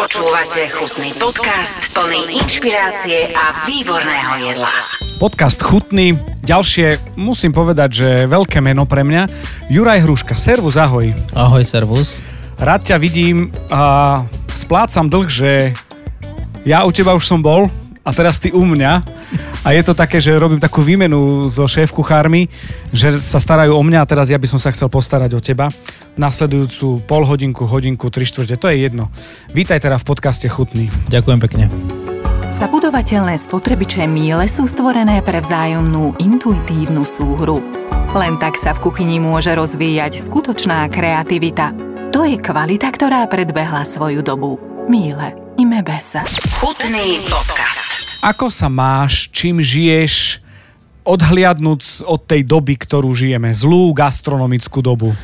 Počúvate chutný podcast plný inšpirácie a výborného jedla. Podcast Chutný, ďalšie, musím povedať, že veľké meno pre mňa. Juraj Hruška, servus, ahoj. Ahoj, servus. Rád ťa vidím a splácam dlh, že ja u teba už som bol a teraz ty u mňa. A je to také, že robím takú výmenu so šéf kuchármi, že sa starajú o mňa a teraz ja by som sa chcel postarať o teba. Nasledujúcu pol hodinku, hodinku, tri štvrte, to je jedno. Vítaj teda v podcaste Chutný. Ďakujem pekne. Zabudovateľné spotrebiče míle sú stvorené pre vzájomnú intuitívnu súhru. Len tak sa v kuchyni môže rozvíjať skutočná kreativita. To je kvalita, ktorá predbehla svoju dobu. Míle. Ime besa. Chutný podcast. Ako sa máš, čím žiješ, odhliadnúc od tej doby, ktorú žijeme, zlú gastronomickú dobu?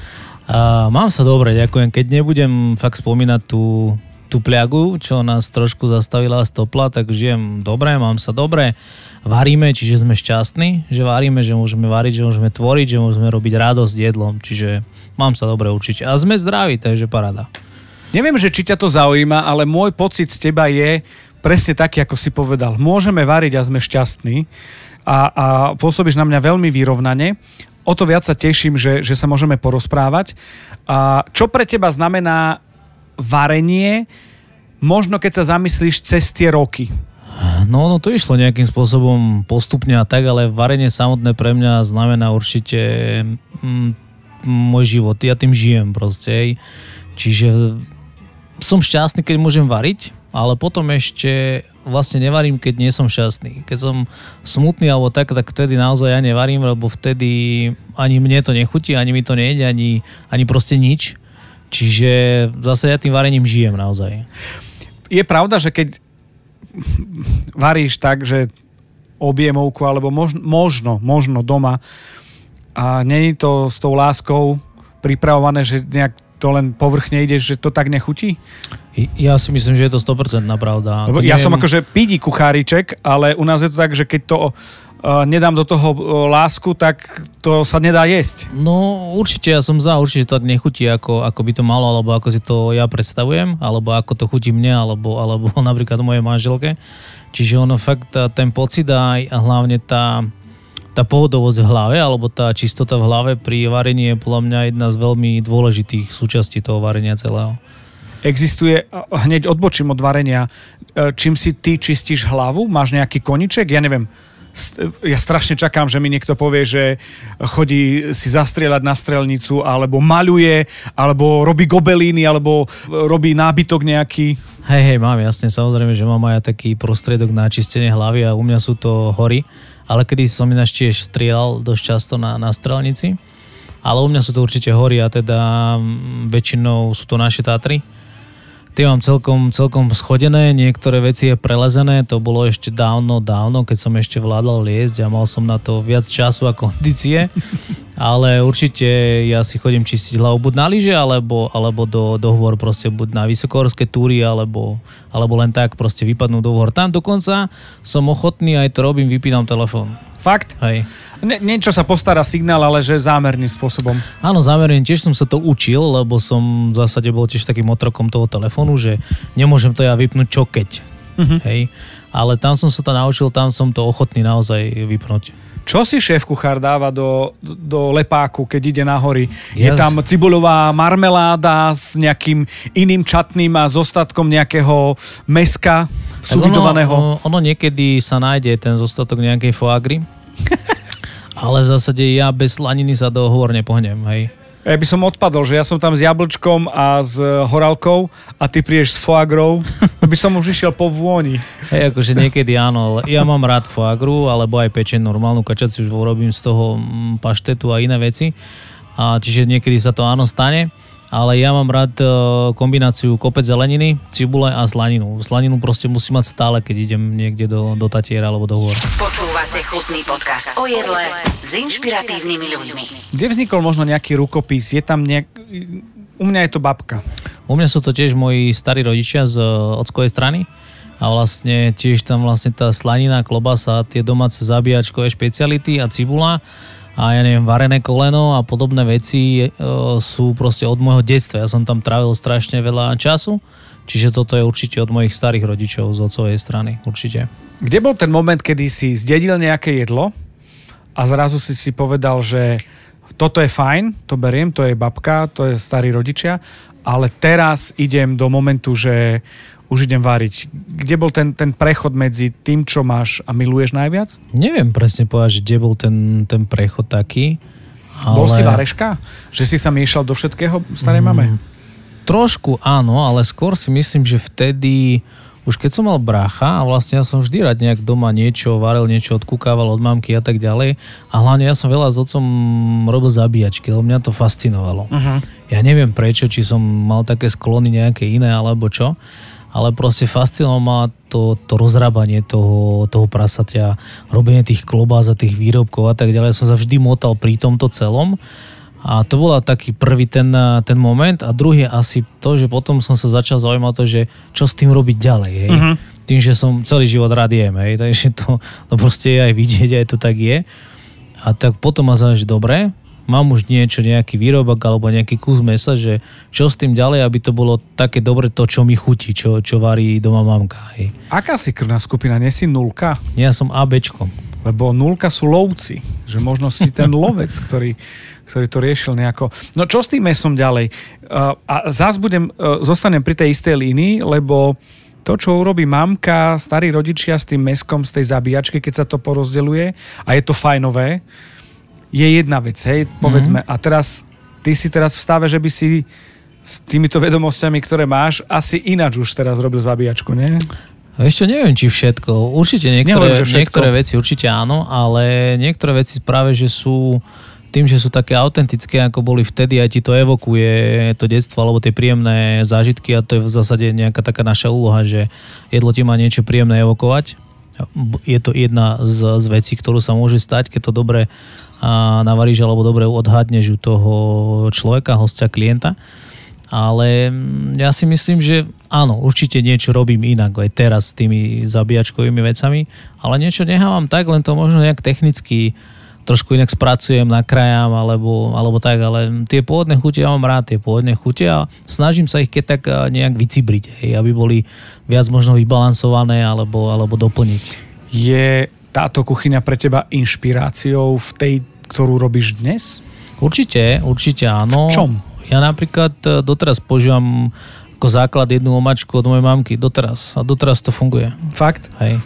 Uh, mám sa dobre, ďakujem. Keď nebudem fakt spomínať tú, tú pliagu, čo nás trošku zastavila stopla, tak žijem dobre, mám sa dobre. Varíme, čiže sme šťastní, že varíme, že môžeme variť, že môžeme tvoriť, že môžeme robiť radosť jedlom, čiže mám sa dobre určite. A sme zdraví, takže paráda. Neviem, že či ťa to zaujíma, ale môj pocit z teba je, presne taký, ako si povedal. Môžeme variť a sme šťastní a, a pôsobíš na mňa veľmi vyrovnane. O to viac sa teším, že, že sa môžeme porozprávať. A čo pre teba znamená varenie, možno keď sa zamyslíš cez tie roky? No, no to išlo nejakým spôsobom postupne a tak, ale varenie samotné pre mňa znamená určite mm, môj život. Ja tým žijem proste. Čiže som šťastný, keď môžem variť, ale potom ešte vlastne nevarím, keď nie som šťastný. Keď som smutný alebo tak, tak vtedy naozaj ja nevarím, lebo vtedy ani mne to nechutí, ani mi to nejde, ani, ani proste nič. Čiže zase ja tým varením žijem naozaj. Je pravda, že keď varíš tak, že objemovku, alebo možno, možno, možno doma a není to s tou láskou pripravované, že nejak to len povrchne ideš, že to tak nechutí? Ja si myslím, že je to 100% pravda. Lebo ja neviem... som akože pídi kucháriček, ale u nás je to tak, že keď to uh, nedám do toho uh, lásku, tak to sa nedá jesť. No určite, ja som za, určite to tak nechutí, ako, ako by to malo, alebo ako si to ja predstavujem, alebo ako to chutí mne, alebo, alebo napríklad mojej manželke. Čiže ono fakt, ten pocit a hlavne tá, tá pohodovosť v hlave alebo tá čistota v hlave pri varení je podľa mňa jedna z veľmi dôležitých súčastí toho varenia celého. Existuje, hneď odbočím od varenia, e, čím si ty čistíš hlavu? Máš nejaký koniček? Ja neviem, ja strašne čakám, že mi niekto povie, že chodí si zastrieľať na strelnicu, alebo maľuje, alebo robí gobelíny, alebo robí nábytok nejaký. Hej, hej, mám jasne, samozrejme, že mám aj taký prostriedok na čistenie hlavy a u mňa sú to hory ale kedy som ináč tiež strieľal dosť často na, na strelnici. Ale u mňa sú to určite hory a teda mm, väčšinou sú to naše Tatry. Tie mám celkom, celkom schodené, niektoré veci je prelezené, to bolo ešte dávno, dávno, keď som ešte vládal liesť a mal som na to viac času a kondície. Ale určite ja si chodím čistiť hlavu buď na lyže, alebo, alebo do, do hôr proste buď na vysokohorské túry, alebo, alebo len tak proste vypadnú do hôr. Tam dokonca som ochotný, aj to robím, vypínam telefón. Fakt? Hej. Ne, niečo sa postará signál, ale že zámerným spôsobom. Áno, zámerne, tiež som sa to učil, lebo som v zásade bol tiež takým otrokom toho telefónu, že nemôžem to ja vypnúť čo keď. Uh-huh. Hej. Ale tam som sa to naučil, tam som to ochotný naozaj vypnúť. Čo si šéf kuchár dáva do, do lepáku, keď ide na hory? Yes. Je tam cibulová marmeláda s nejakým iným čatným a s ostatkom nejakého meska suvidovaného? Ono, ono niekedy sa nájde ten zostatok nejakej foagry, ale v zásade ja bez slaniny sa do hôr nepohnem, hej ja by som odpadol, že ja som tam s jablčkom a s horálkou a ty prídeš s foagrou, by som už išiel po vôni. Hej, akože niekedy áno, ja mám rád foagru, alebo aj pečen normálnu kačaciu, už robím z toho mm, paštetu a iné veci. A čiže niekedy sa to áno stane ale ja mám rád e, kombináciu kopec zeleniny, cibule a slaninu. Slaninu proste musím mať stále, keď idem niekde do, do Tatiera alebo do hôr. Počúvate chutný podcast o jedle s inšpiratívnymi ľuďmi. Kde vznikol možno nejaký rukopis? Je tam nejak... U mňa je to babka. U mňa sú to tiež moji starí rodičia z e, ockovej strany a vlastne tiež tam vlastne tá slanina, klobasa, tie domáce zabíjačkové špeciality a cibula a ja neviem, varené koleno a podobné veci e, sú proste od môjho detstva. Ja som tam trávil strašne veľa času, Čiže toto je určite od mojich starých rodičov z otcovej strany, určite. Kde bol ten moment, kedy si zdedil nejaké jedlo a zrazu si si povedal, že toto je fajn, to beriem, to je babka, to je starí rodičia, ale teraz idem do momentu, že už idem variť. Kde bol ten, ten prechod medzi tým, čo máš a miluješ najviac? Neviem presne povedať, že kde bol ten, ten prechod taký. Ale... Bol si vareška? Že si sa miešal do všetkého starej mm, mame? Trošku áno, ale skôr si myslím, že vtedy už keď som mal brácha a vlastne ja som vždy rád nejak doma niečo varil, niečo odkúkával od mamky a tak ďalej a hlavne ja som veľa s otcom robil zabíjačky, lebo mňa to fascinovalo. Uh-huh. Ja neviem prečo, či som mal také sklony nejaké iné alebo čo, ale proste fascinovalo ma to, to rozrábanie toho, toho prasatia, robenie tých klobás a tých výrobkov a tak ďalej. Som sa vždy motal pri tomto celom. A to bola taký prvý ten, ten moment a druhý asi to, že potom som sa začal zaujímať to, že čo s tým robiť ďalej. Hej. Uh-huh. Tým, že som celý život rád jem, hej, takže to, to proste je aj vidieť, aj to tak je. A tak potom ma že dobre, mám už niečo, nejaký výrobok alebo nejaký kus mesa, že čo s tým ďalej, aby to bolo také dobre to, čo mi chutí, čo, čo varí doma mamka. Hej. Aká si krvná skupina? Nie si nulka? Ja som ABčko. Lebo nulka sú lovci, že možno si ten lovec, ktorý, ktorý to riešil nejako. No čo s tým mesom ďalej? Uh, a zás budem, uh, zostanem pri tej istej línii, lebo to, čo urobí mamka, starí rodičia s tým meskom z tej zabíjačky, keď sa to porozdeluje a je to fajnové, je jedna vec, hej, povedzme. Mm-hmm. A teraz, ty si teraz v stave, že by si s týmito vedomosťami, ktoré máš, asi ináč už teraz robil zabíjačku, nie? Ešte neviem, či všetko. Určite niektoré, Nehovorím, všetko. niektoré veci určite áno, ale niektoré veci práve, že sú tým, že sú také autentické, ako boli vtedy, aj ti to evokuje to detstvo alebo tie príjemné zážitky a to je v zásade nejaká taká naša úloha, že jedlo ti má niečo príjemné evokovať. Je to jedna z, z vecí, ktorú sa môže stať, keď to dobre a navaríš alebo dobre odhadneš u toho človeka, hostia, klienta. Ale mm, ja si myslím, že áno, určite niečo robím inak aj teraz s tými zabíjačkovými vecami, ale niečo nechávam tak, len to možno nejak technicky trošku inak spracujem, nakrájam alebo, alebo tak, ale tie pôvodné chute ja mám rád, tie pôvodné chute a snažím sa ich keď tak nejak vycibriť, hej, aby boli viac možno vybalansované alebo, alebo doplniť. Je táto kuchyňa pre teba inšpiráciou v tej, ktorú robíš dnes? Určite, určite áno. V čom? Ja napríklad e, doteraz používam ako základ jednu omačku od mojej mamky, doteraz. A doteraz to funguje. Fakt? Hej.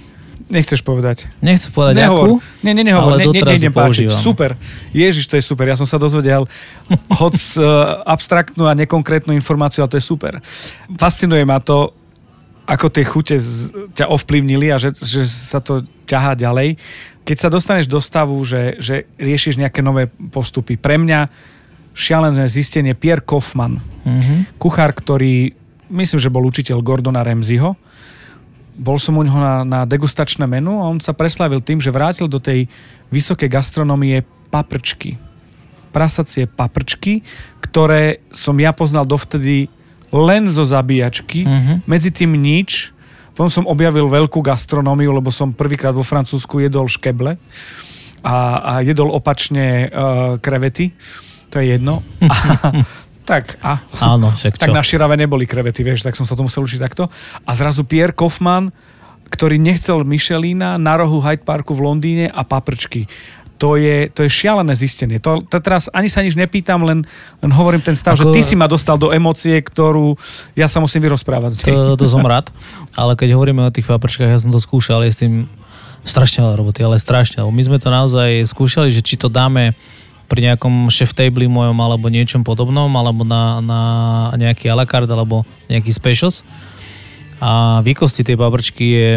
Nechceš povedať? Nechcem povedať Nehovor. akú, nie, nie, nehovor. ale ne, ne, nejdem páčiť. Super. Ježiš, to je super. Ja som sa dozvedel hoď uh, abstraktnú a nekonkrétnu informáciu, ale to je super. Fascinuje ma to, ako tie chute z, ťa ovplyvnili a že, že sa to ťahá ďalej. Keď sa dostaneš do stavu, že, že riešiš nejaké nové postupy, pre mňa šialené zistenie Pierre Kaufmann, mm-hmm. kuchár, ktorý myslím, že bol učiteľ Gordona Ramseyho. Bol som u neho na, na degustačné menu a on sa preslavil tým, že vrátil do tej vysokej gastronomie paprčky. Prasacie paprčky, ktoré som ja poznal dovtedy len zo zabíjačky, uh-huh. medzi tým nič. Potom som objavil veľkú gastronómiu, lebo som prvýkrát vo Francúzsku jedol škeble a, a jedol opačne uh, krevety. To je jedno. A, tak a, Áno, však tak na Širave neboli krevety, vieš, tak som sa to musel učiť takto. A zrazu Pierre Kaufmann, ktorý nechcel Michelina na rohu Hyde Parku v Londýne a paprčky to je, to je šialené zistenie. To, to teraz ani sa nič nepýtam, len, len hovorím ten stav, Ako... že ty si ma dostal do emócie, ktorú ja sa musím vyrozprávať. To, to som rád, ale keď hovoríme o tých paprčkách, ja som to skúšal, je s tým strašne veľa roboty, ale strašne. My sme to naozaj skúšali, že či to dáme pri nejakom chef table mojom alebo niečom podobnom, alebo na, na nejaký a la carte, alebo nejaký specials. A výkosti tej paprčky je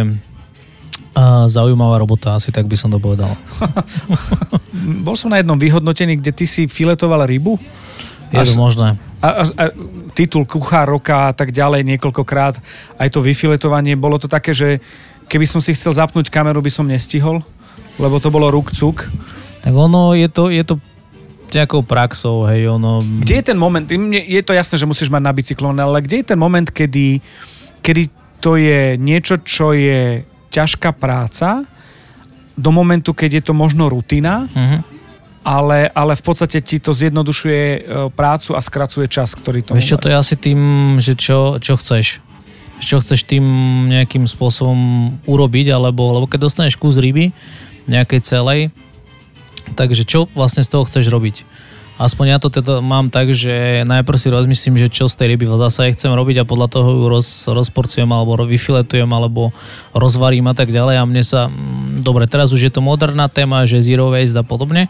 a zaujímavá robota, asi tak by som to povedal. Bol som na jednom vyhodnotení, kde ty si filetoval rybu. Je to možné. A, a, a titul kuchár roka a tak ďalej niekoľkokrát. Aj to vyfiletovanie, bolo to také, že keby som si chcel zapnúť kameru, by som nestihol, lebo to bolo ruk cuk. Tak ono, je to, je to nejakou praxou, hej, ono... Kde je ten moment, je to jasné, že musíš mať na bicyklon, ale kde je ten moment, kedy, kedy to je niečo, čo je ťažká práca do momentu, keď je to možno rutina, uh-huh. ale, ale v podstate ti to zjednodušuje e, prácu a skracuje čas, ktorý to... Vieš čo, to je asi tým, že čo, čo chceš. čo chceš tým nejakým spôsobom urobiť, alebo lebo keď dostaneš kus ryby nejakej celej, takže čo vlastne z toho chceš robiť? Aspoň ja to teda mám tak, že najprv si rozmyslím, že čo z tej ryby zase chcem robiť a podľa toho ju roz, rozporcujem alebo vyfiletujem alebo rozvarím a tak ďalej. A mne sa, mm, dobre, teraz už je to moderná téma, že zero waste a podobne,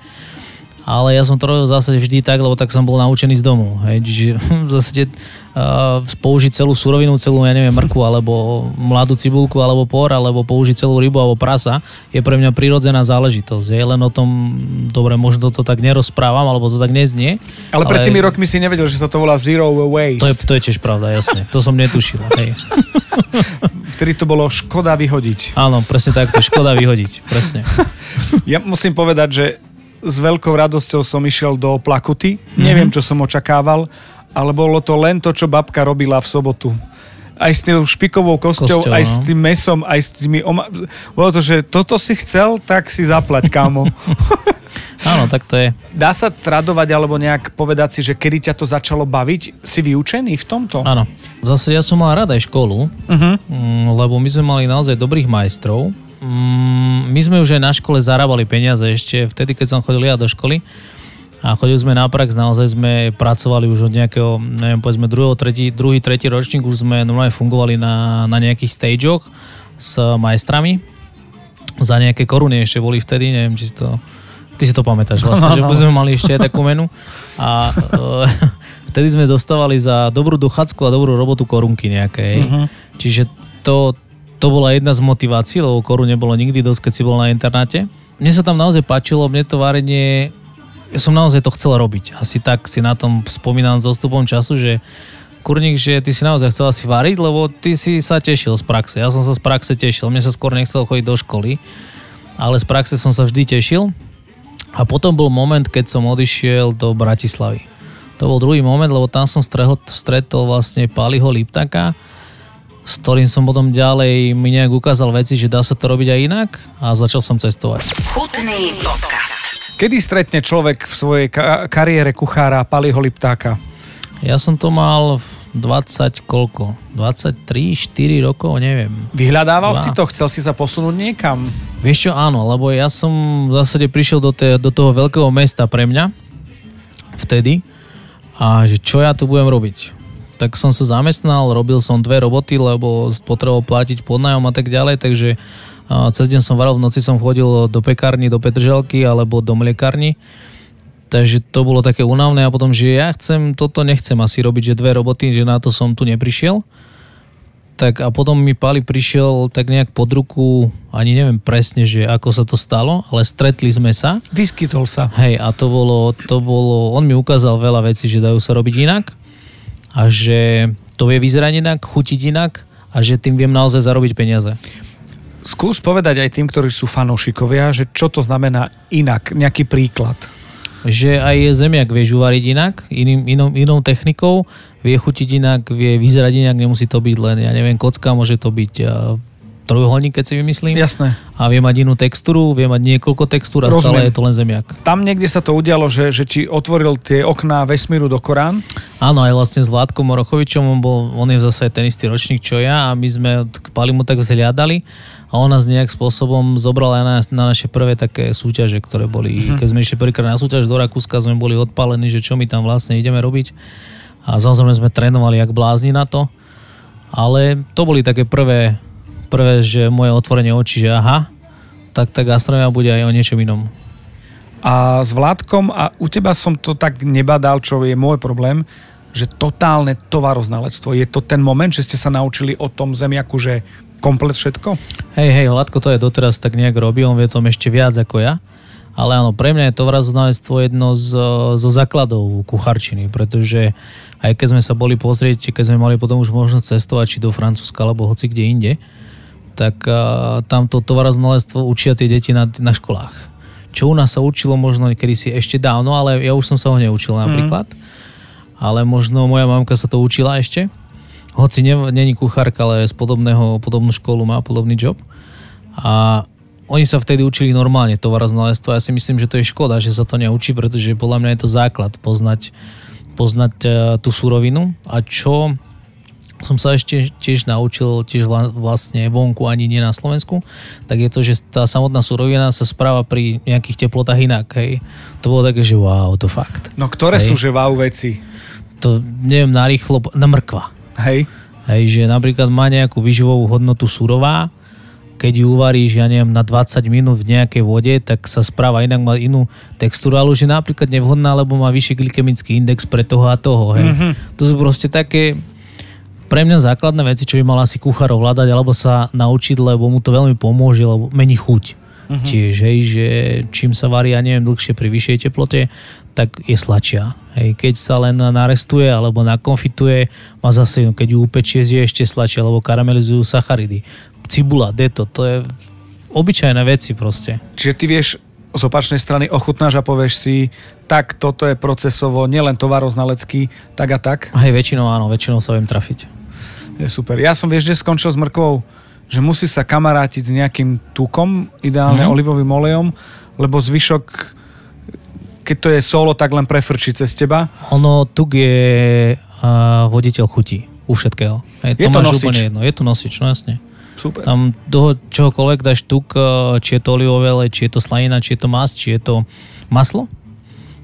ale ja som to robil v zásade vždy tak, lebo tak som bol naučený z domu. Hej. Čiže v zásade uh, použiť celú surovinu, celú, ja neviem, mrku, alebo mladú cibulku, alebo por, alebo použiť celú rybu, alebo prasa, je pre mňa prirodzená záležitosť. Je len o tom, dobre, možno to tak nerozprávam, alebo to tak neznie. Ale pred tými rokmi si nevedel, že sa to volá Zero Waste. To je, to je tiež pravda, jasne. To som netušil. Hej. Vtedy to bolo škoda vyhodiť. Áno, presne tak, to je škoda vyhodiť. Presne. Ja musím povedať, že s veľkou radosťou som išiel do Plakuty. Mm-hmm. Neviem, čo som očakával, ale bolo to len to, čo babka robila v sobotu aj s tým špikovou kosťou, Kosťou, aj no. s tým mesom, aj s tými... Oma... Bolo to, že toto si chcel, tak si zaplať, kámo. Áno, tak to je. Dá sa tradovať alebo nejak povedať si, že kedy ťa to začalo baviť? Si vyučený v tomto? Áno. Zase ja som mal rada aj školu, uh-huh. lebo my sme mali naozaj dobrých majstrov my sme už aj na škole zarábali peniaze ešte vtedy, keď som chodil ja do školy. A chodili sme na prax, naozaj sme pracovali už od nejakého, neviem, povedzme druhý, tretí, druhý, tretí ročník, už sme normálne fungovali na, na nejakých stageoch s majstrami. Za nejaké koruny ešte boli vtedy, neviem, či to... Ty si to pamätáš vlastne, že sme mali ešte aj takú menu. A uh, vtedy sme dostávali za dobrú dochádzku a dobrú robotu korunky nejaké. Uh-huh. Čiže to, to bola jedna z motivácií, lebo koru nebolo nikdy dosť, keď si bol na internáte. Mne sa tam naozaj páčilo, mne to varenie, ja som naozaj to chcel robiť. Asi tak si na tom spomínam s dostupom času, že kurník, že ty si naozaj chcel asi variť, lebo ty si sa tešil z praxe. Ja som sa z praxe tešil. Mne sa skôr nechcel chodiť do školy, ale z praxe som sa vždy tešil. A potom bol moment, keď som odišiel do Bratislavy. To bol druhý moment, lebo tam som stretol, stretol vlastne Paliho Liptaka, s ktorým som potom ďalej mi nejak ukázal veci, že dá sa to robiť aj inak a začal som cestovať. Chutný podcast. Kedy stretne človek v svojej ka- kariére kuchára Paliho Liptáka? Ja som to mal v 20 koľko? 23, 4 rokov, neviem. Vyhľadával Dva. si to? Chcel si sa posunúť niekam? Vieš čo, áno, lebo ja som v zásade prišiel do, te, do toho veľkého mesta pre mňa vtedy a že čo ja tu budem robiť tak som sa zamestnal, robil som dve roboty, lebo potreboval platiť podnajom a tak ďalej, takže cez deň som varal, v noci som chodil do pekárny, do Petržalky alebo do mliekárny. Takže to bolo také únavné a potom, že ja chcem, toto nechcem asi robiť, že dve roboty, že na to som tu neprišiel. Tak a potom mi Pali prišiel tak nejak pod ruku, ani neviem presne, že ako sa to stalo, ale stretli sme sa. Vyskytol sa. Hej, a to bolo, to bolo, on mi ukázal veľa vecí, že dajú sa robiť inak a že to vie vyzerať inak, chutiť inak a že tým viem naozaj zarobiť peniaze. Skús povedať aj tým, ktorí sú fanúšikovia, že čo to znamená inak, nejaký príklad. Že aj zemiak vieš uvariť inak, iným, inou, inou technikou, vie chutiť inak, vie vyzerať inak, nemusí to byť len, ja neviem, kocka, môže to byť trojuholník, keď si vymyslím. Jasné. A vie mať inú textúru, vie mať niekoľko textúr a Rozumiem. stále je to len zemiak. Tam niekde sa to udialo, že, že ti otvoril tie okná vesmíru do Korán? Áno, aj vlastne s Vládkom Morochovičom, on, bol, on je zase ten istý ročník, čo ja a my sme k Palimu tak vzhľadali a on nás nejak spôsobom zobral aj na, na naše prvé také súťaže, ktoré boli, uh-huh. keď sme išli prvýkrát na súťaž do Rakúska, sme boli odpálení, že čo my tam vlastne ideme robiť a samozrejme sme trénovali jak blázni na to, ale to boli také prvé prvé, že moje otvorenie očí, že aha, tak tá gastronomia bude aj o niečom inom. A s Vládkom, a u teba som to tak nebadal, čo je môj problém, že totálne tovaroznalectvo. Je to ten moment, že ste sa naučili o tom zemiaku, že komplet všetko? Hej, hej, Vládko to je doteraz tak nejak robí, on vie tom ešte viac ako ja. Ale áno, pre mňa je tovaroznalectvo jedno z, zo základov kucharčiny, pretože aj keď sme sa boli pozrieť, keď sme mali potom už možnosť cestovať či do Francúzska alebo hoci kde inde, tak uh, tamto tovaroznalectvo učia tie deti na, na školách. Čo u nás sa učilo možno niekedy si ešte dávno, ale ja už som sa ho neučil napríklad. Mm. Ale možno moja mamka sa to učila ešte. Hoci není kuchárka, ale z podobného, podobnú školu má, podobný job. A oni sa vtedy učili normálne tovaroznalectvo. Ja si myslím, že to je škoda, že sa to neučí, pretože podľa mňa je to základ poznať, poznať uh, tú surovinu a čo som sa ešte tiež naučil tiež vlastne vonku ani nie na Slovensku, tak je to, že tá samotná surovina sa správa pri nejakých teplotách inak. Hej. To bolo také, že wow, to fakt. No ktoré hej. sú že wow veci? To neviem, narýchlo, na mrkva. Hej. Hej, že napríklad má nejakú vyživovú hodnotu surová, keď ju uvaríš, ja neviem, na 20 minút v nejakej vode, tak sa správa inak, má inú textúru, ale už je napríklad nevhodná, lebo má vyšší glykemický index pre toho a toho. Hej. Mm-hmm. To sú proste také pre mňa základné veci, čo by mal asi kuchár ovládať, alebo sa naučiť, lebo mu to veľmi pomôže, lebo mení chuť. Mm-hmm. Tiež, hej, že čím sa varí, ja neviem, dlhšie pri vyššej teplote, tak je slačia. Hej, keď sa len narestuje alebo nakonfituje, má zase, keď ju upečie, je ešte slačia, alebo karamelizujú sacharidy cibula, deto, to je obyčajné veci proste. Čiže ty vieš z opačnej strany ochutnáš a povieš si, tak toto je procesovo, nielen tovaroznalecký, tak a tak? Hej, väčšinou áno, väčšinou sa viem trafiť. Je super. Ja som, vieš, že skončil s mrkvou, že musí sa kamarátiť s nejakým tukom, ideálne mm. olivovým olejom, lebo zvyšok, keď to je solo, tak len prefrčí cez teba. Ono, tuk je uh, voditeľ chutí u všetkého. Hej, je to, to nosič. Jedno. Je to nosič, no jasne. Super. Tam do čohokoľvek dáš tuk, eh, či je to olivové olej, či je to slanina, či je to mas, či je to maslo.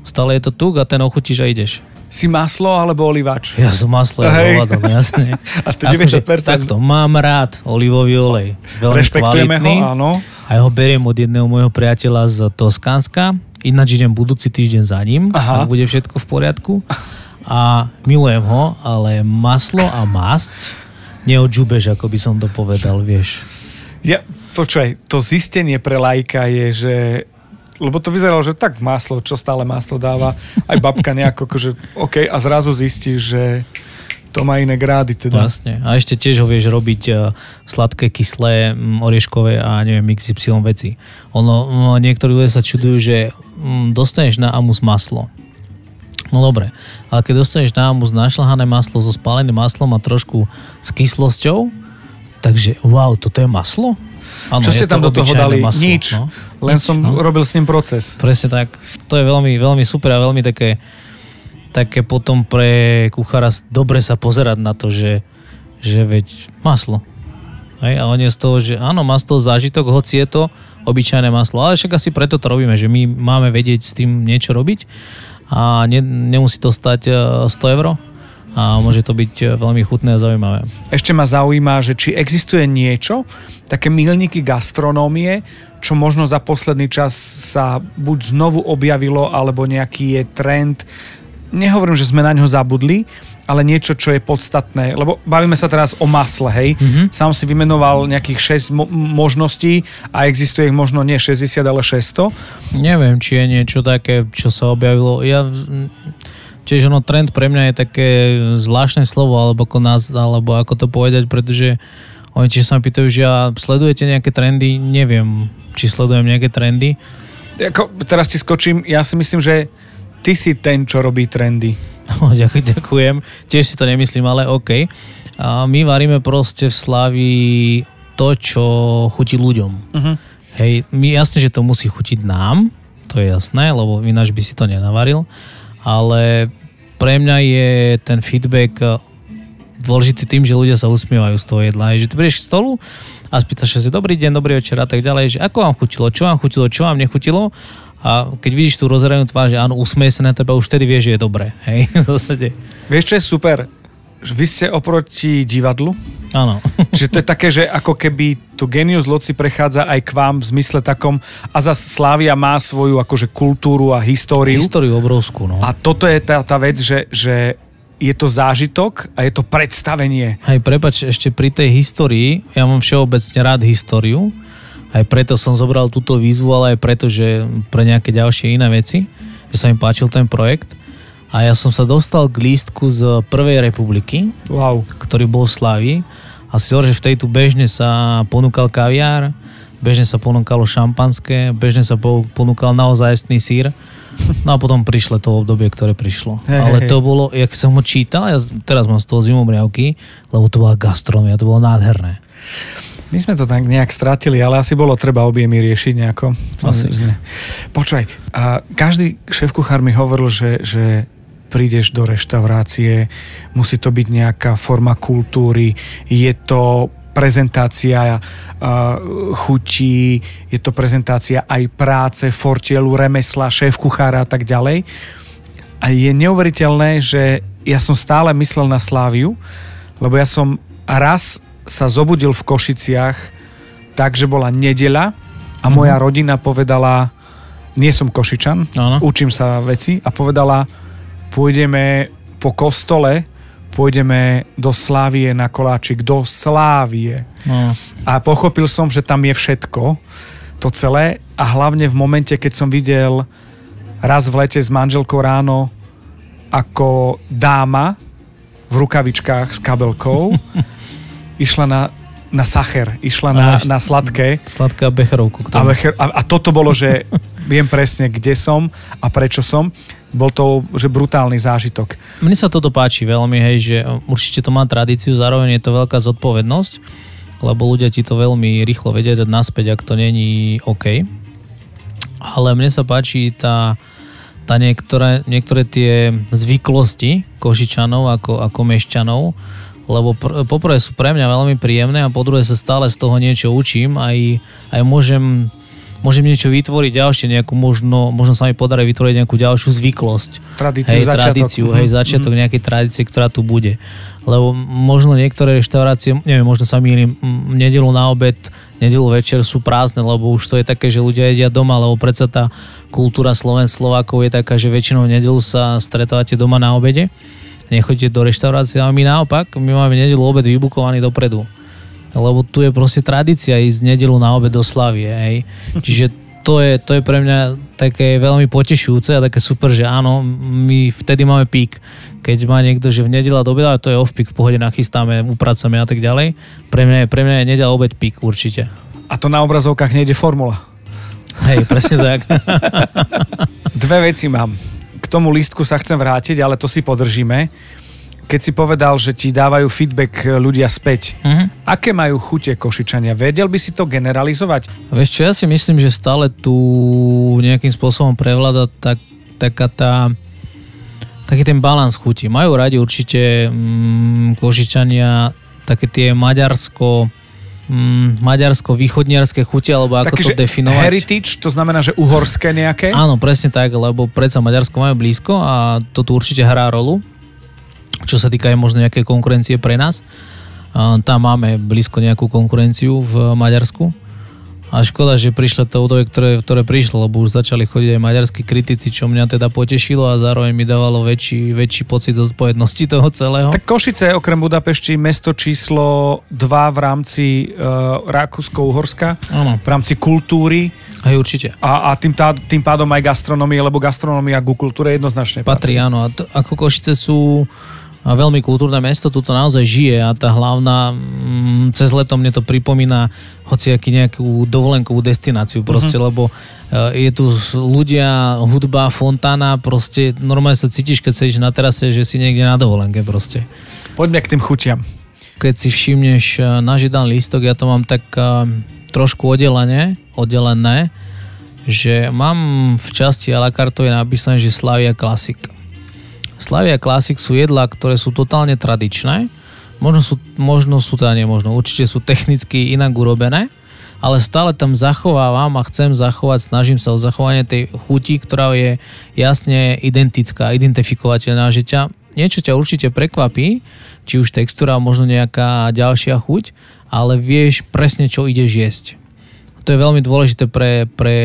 Stále je to tuk a ten ochutíš a ideš. Si maslo alebo oliváč? Ja som maslo, ja ovládam, jasne. A to 90%. Akože, takto, mám rád olivový olej. Veľmi Rešpektujeme kvalitný. ho, áno. A ja ho beriem od jedného môjho priateľa z Toskánska. Ináč idem budúci týždeň za ním, Aha. ak bude všetko v poriadku. A milujem ho, ale maslo a masť neodžubeš, ako by som to povedal, vieš. Ja, počúvaj, to zistenie pre lajka je, že lebo to vyzeralo, že tak maslo, čo stále maslo dáva, aj babka nejako, akože OK, a zrazu zistíš, že to má iné grády teda. Vlastne. A ešte tiež ho vieš robiť uh, sladké, kyslé, orieškové a neviem, XY veci. Ono, um, niektorí ľudia sa čudujú, že dostaneš na amus maslo. No dobre, ale keď dostaneš na amus našľahané maslo so spáleným maslom a trošku s kyslosťou, takže wow, toto je maslo? Ano, Čo ste tam do toho dali? Maslo, Nič. No? Len Nič, som no? robil s ním proces. Presne tak. To je veľmi, veľmi super a veľmi také, také potom pre kuchára dobre sa pozerať na to, že, že veď maslo. Hej, a on je z toho, že áno, má z toho zážitok, hoci je to obyčajné maslo. Ale však asi preto to robíme, že my máme vedieť s tým niečo robiť a ne, nemusí to stať 100 e, eur a môže to byť e, veľmi chutné a zaujímavé. Ešte ma zaujíma, že či existuje niečo, také milníky gastronómie, čo možno za posledný čas sa buď znovu objavilo, alebo nejaký je trend, nehovorím, že sme na ňo zabudli, ale niečo, čo je podstatné. Lebo bavíme sa teraz o masle, hej. Mm-hmm. Sám si vymenoval nejakých 6 mo- možností a existuje ich možno nie 60, ale 600. Neviem, či je niečo také, čo sa objavilo. Ja Čiže ono trend pre mňa je také zvláštne slovo, alebo ako, nás, alebo ako to povedať, pretože oni tiež sa ma pýtajú, že ja sledujete nejaké trendy, neviem, či sledujem nejaké trendy. Ako, teraz ti skočím, ja si myslím, že ty si ten, čo robí trendy. ďakujem, tiež si to nemyslím, ale OK. A my varíme proste v Slavi to, čo chutí ľuďom. Uh-huh. Hej, my jasne, že to musí chutiť nám, to je jasné, lebo ináč by si to nenavaril, ale pre mňa je ten feedback eh, dôležitý tým, že ľudia sa usmievajú z toho jedla. Že ty prídeš k stolu a spýtaš si dobrý deň, dobrý večer a tak ďalej, že ako vám chutilo, čo vám chutilo, čo vám nechutilo a keď vidíš tú rozhranú tvár, že áno, usmeje sa na teba, už vtedy vieš, že je dobré. Hej, v zásade. Vieš, čo je super? Vy ste oproti divadlu? Áno. Čiže to je také, že ako keby tu genius loci prechádza aj k vám v zmysle takom a za Slávia má svoju akože kultúru a históriu. Históriu obrovskú, no. A toto je tá, tá vec, že, že je to zážitok a je to predstavenie. Hej, prepač, ešte pri tej histórii, ja mám všeobecne rád históriu, aj preto som zobral túto výzvu, ale aj preto, že pre nejaké ďalšie iné veci, že sa mi páčil ten projekt. A ja som sa dostal k lístku z Prvej republiky, wow. ktorý bol v Slavii. A si že v tejto bežne sa ponúkal kaviár, bežne sa ponúkalo šampanské, bežne sa ponúkal naozajstný sír. No a potom prišlo to obdobie, ktoré prišlo. Hey, Ale to bolo, jak som ho čítal, ja teraz mám z toho zimomriavky, lebo to bola gastronomia, to bolo nádherné. My sme to tak nejak stratili, ale asi bolo treba objemy riešiť nejako. Asi. Počkaj, a každý šéf kuchár mi hovoril, že, že prídeš do reštaurácie, musí to byť nejaká forma kultúry, je to prezentácia uh, chutí, je to prezentácia aj práce, fortielu, remesla, šéf kuchára a tak ďalej. A je neuveriteľné, že ja som stále myslel na Sláviu, lebo ja som raz sa zobudil v Košiciach tak, že bola nedeľa a mm-hmm. moja rodina povedala, nie som Košičan, ano. učím sa veci a povedala, pôjdeme po kostole, pôjdeme do Slávie na koláčik, do Slávie. No. A pochopil som, že tam je všetko, to celé a hlavne v momente, keď som videl raz v lete s manželkou ráno, ako dáma v rukavičkách s kabelkou išla na, na sacher, išla na, na sladké. Sladké a becherovku. A, becher, a, a toto bolo, že viem presne, kde som a prečo som bol to že brutálny zážitok. Mne sa toto páči veľmi, hej, že určite to má tradíciu, zároveň je to veľká zodpovednosť, lebo ľudia ti to veľmi rýchlo vedia dať naspäť, ak to není OK. Ale mne sa páči tá, tá niektoré, niektoré tie zvyklosti Košičanov ako, ako Mešťanov, lebo pr- poprvé sú pre mňa veľmi príjemné a po druhé sa stále z toho niečo učím aj, aj môžem môžem niečo vytvoriť ďalšie, nejakú možno, možno sa mi podarí vytvoriť nejakú ďalšiu zvyklosť. Tradíciu, hej, začiatok. Tradíciu, hej, mhm. začiatok mm-hmm. nejakej tradície, ktorá tu bude. Lebo možno niektoré reštaurácie, neviem, možno sa mýlim, nedelu na obed, nedelu večer sú prázdne, lebo už to je také, že ľudia jedia doma, lebo predsa tá kultúra Sloven Slovákov je taká, že väčšinou nedelu sa stretávate doma na obede nechodíte do reštaurácie, a my naopak, my máme nedelu obed vybukovaný dopredu lebo tu je proste tradícia ísť nedelu na obed do Slavie, hej. Čiže to je, to je pre mňa také veľmi potešujúce a také super, že áno, my vtedy máme pík. Keď má niekto, že v nedela do obeda, to je off pík, v pohode nachystáme, upracujeme a tak ďalej. Pre mňa je, pre mňa je nedela obed pík určite. A to na obrazovkách nejde formula. Hej, presne tak. Dve veci mám. K tomu lístku sa chcem vrátiť, ale to si podržíme keď si povedal, že ti dávajú feedback e, ľudia späť, uh-huh. aké majú chute Košičania? Vedel by si to generalizovať? Vieš čo, ja si myslím, že stále tu nejakým spôsobom prevláda tak, taká tá taký ten balans chutí. Majú radi určite mm, Košičania také tie maďarsko mm, maďarsko-východniarské chute, alebo ako Taký, to definovať. heritage, to znamená, že uhorské nejaké? Áno, presne tak, lebo predsa Maďarsko majú blízko a to tu určite hrá rolu čo sa týka aj možno nejaké konkurencie pre nás. Tam máme blízko nejakú konkurenciu v Maďarsku. A škoda, že prišlo to obdobie, ktoré, ktoré prišlo, lebo už začali chodiť aj maďarskí kritici, čo mňa teda potešilo a zároveň mi dávalo väčší, väčší pocit zodpovednosti toho celého. Tak Košice okrem Budapešti mesto číslo 2 v rámci uh, Rakúsko-Uhorska, ano. v rámci kultúry. Aj určite. A, a tým, tá, tým pádom aj gastronomie, lebo gastronomia ku kultúre jednoznačne patrí. Patrí, áno. A to, ako Košice sú a veľmi kultúrne mesto, tu to naozaj žije a tá hlavná, mm, cez leto mne to pripomína hociaký nejakú dovolenkovú destináciu proste, mm-hmm. lebo eh, je tu ľudia, hudba, fontána, proste normálne sa cítiš, keď sedíš na terase, že si niekde na dovolenke proste. Poďme k tým chutiam. Keď si všimneš eh, náš jeden lístok, ja to mám tak eh, trošku oddelené, oddelené, že mám v časti a la carte napísané, že Slavia Classic. Slavia Classic sú jedlá, ktoré sú totálne tradičné. Možno sú, možno sú teda nemožno, určite sú technicky inak urobené, ale stále tam zachovávam a chcem zachovať, snažím sa o zachovanie tej chuti, ktorá je jasne identická, identifikovateľná, že ťa, niečo ťa určite prekvapí, či už textúra, možno nejaká ďalšia chuť, ale vieš presne, čo ideš jesť to je veľmi dôležité pre, pre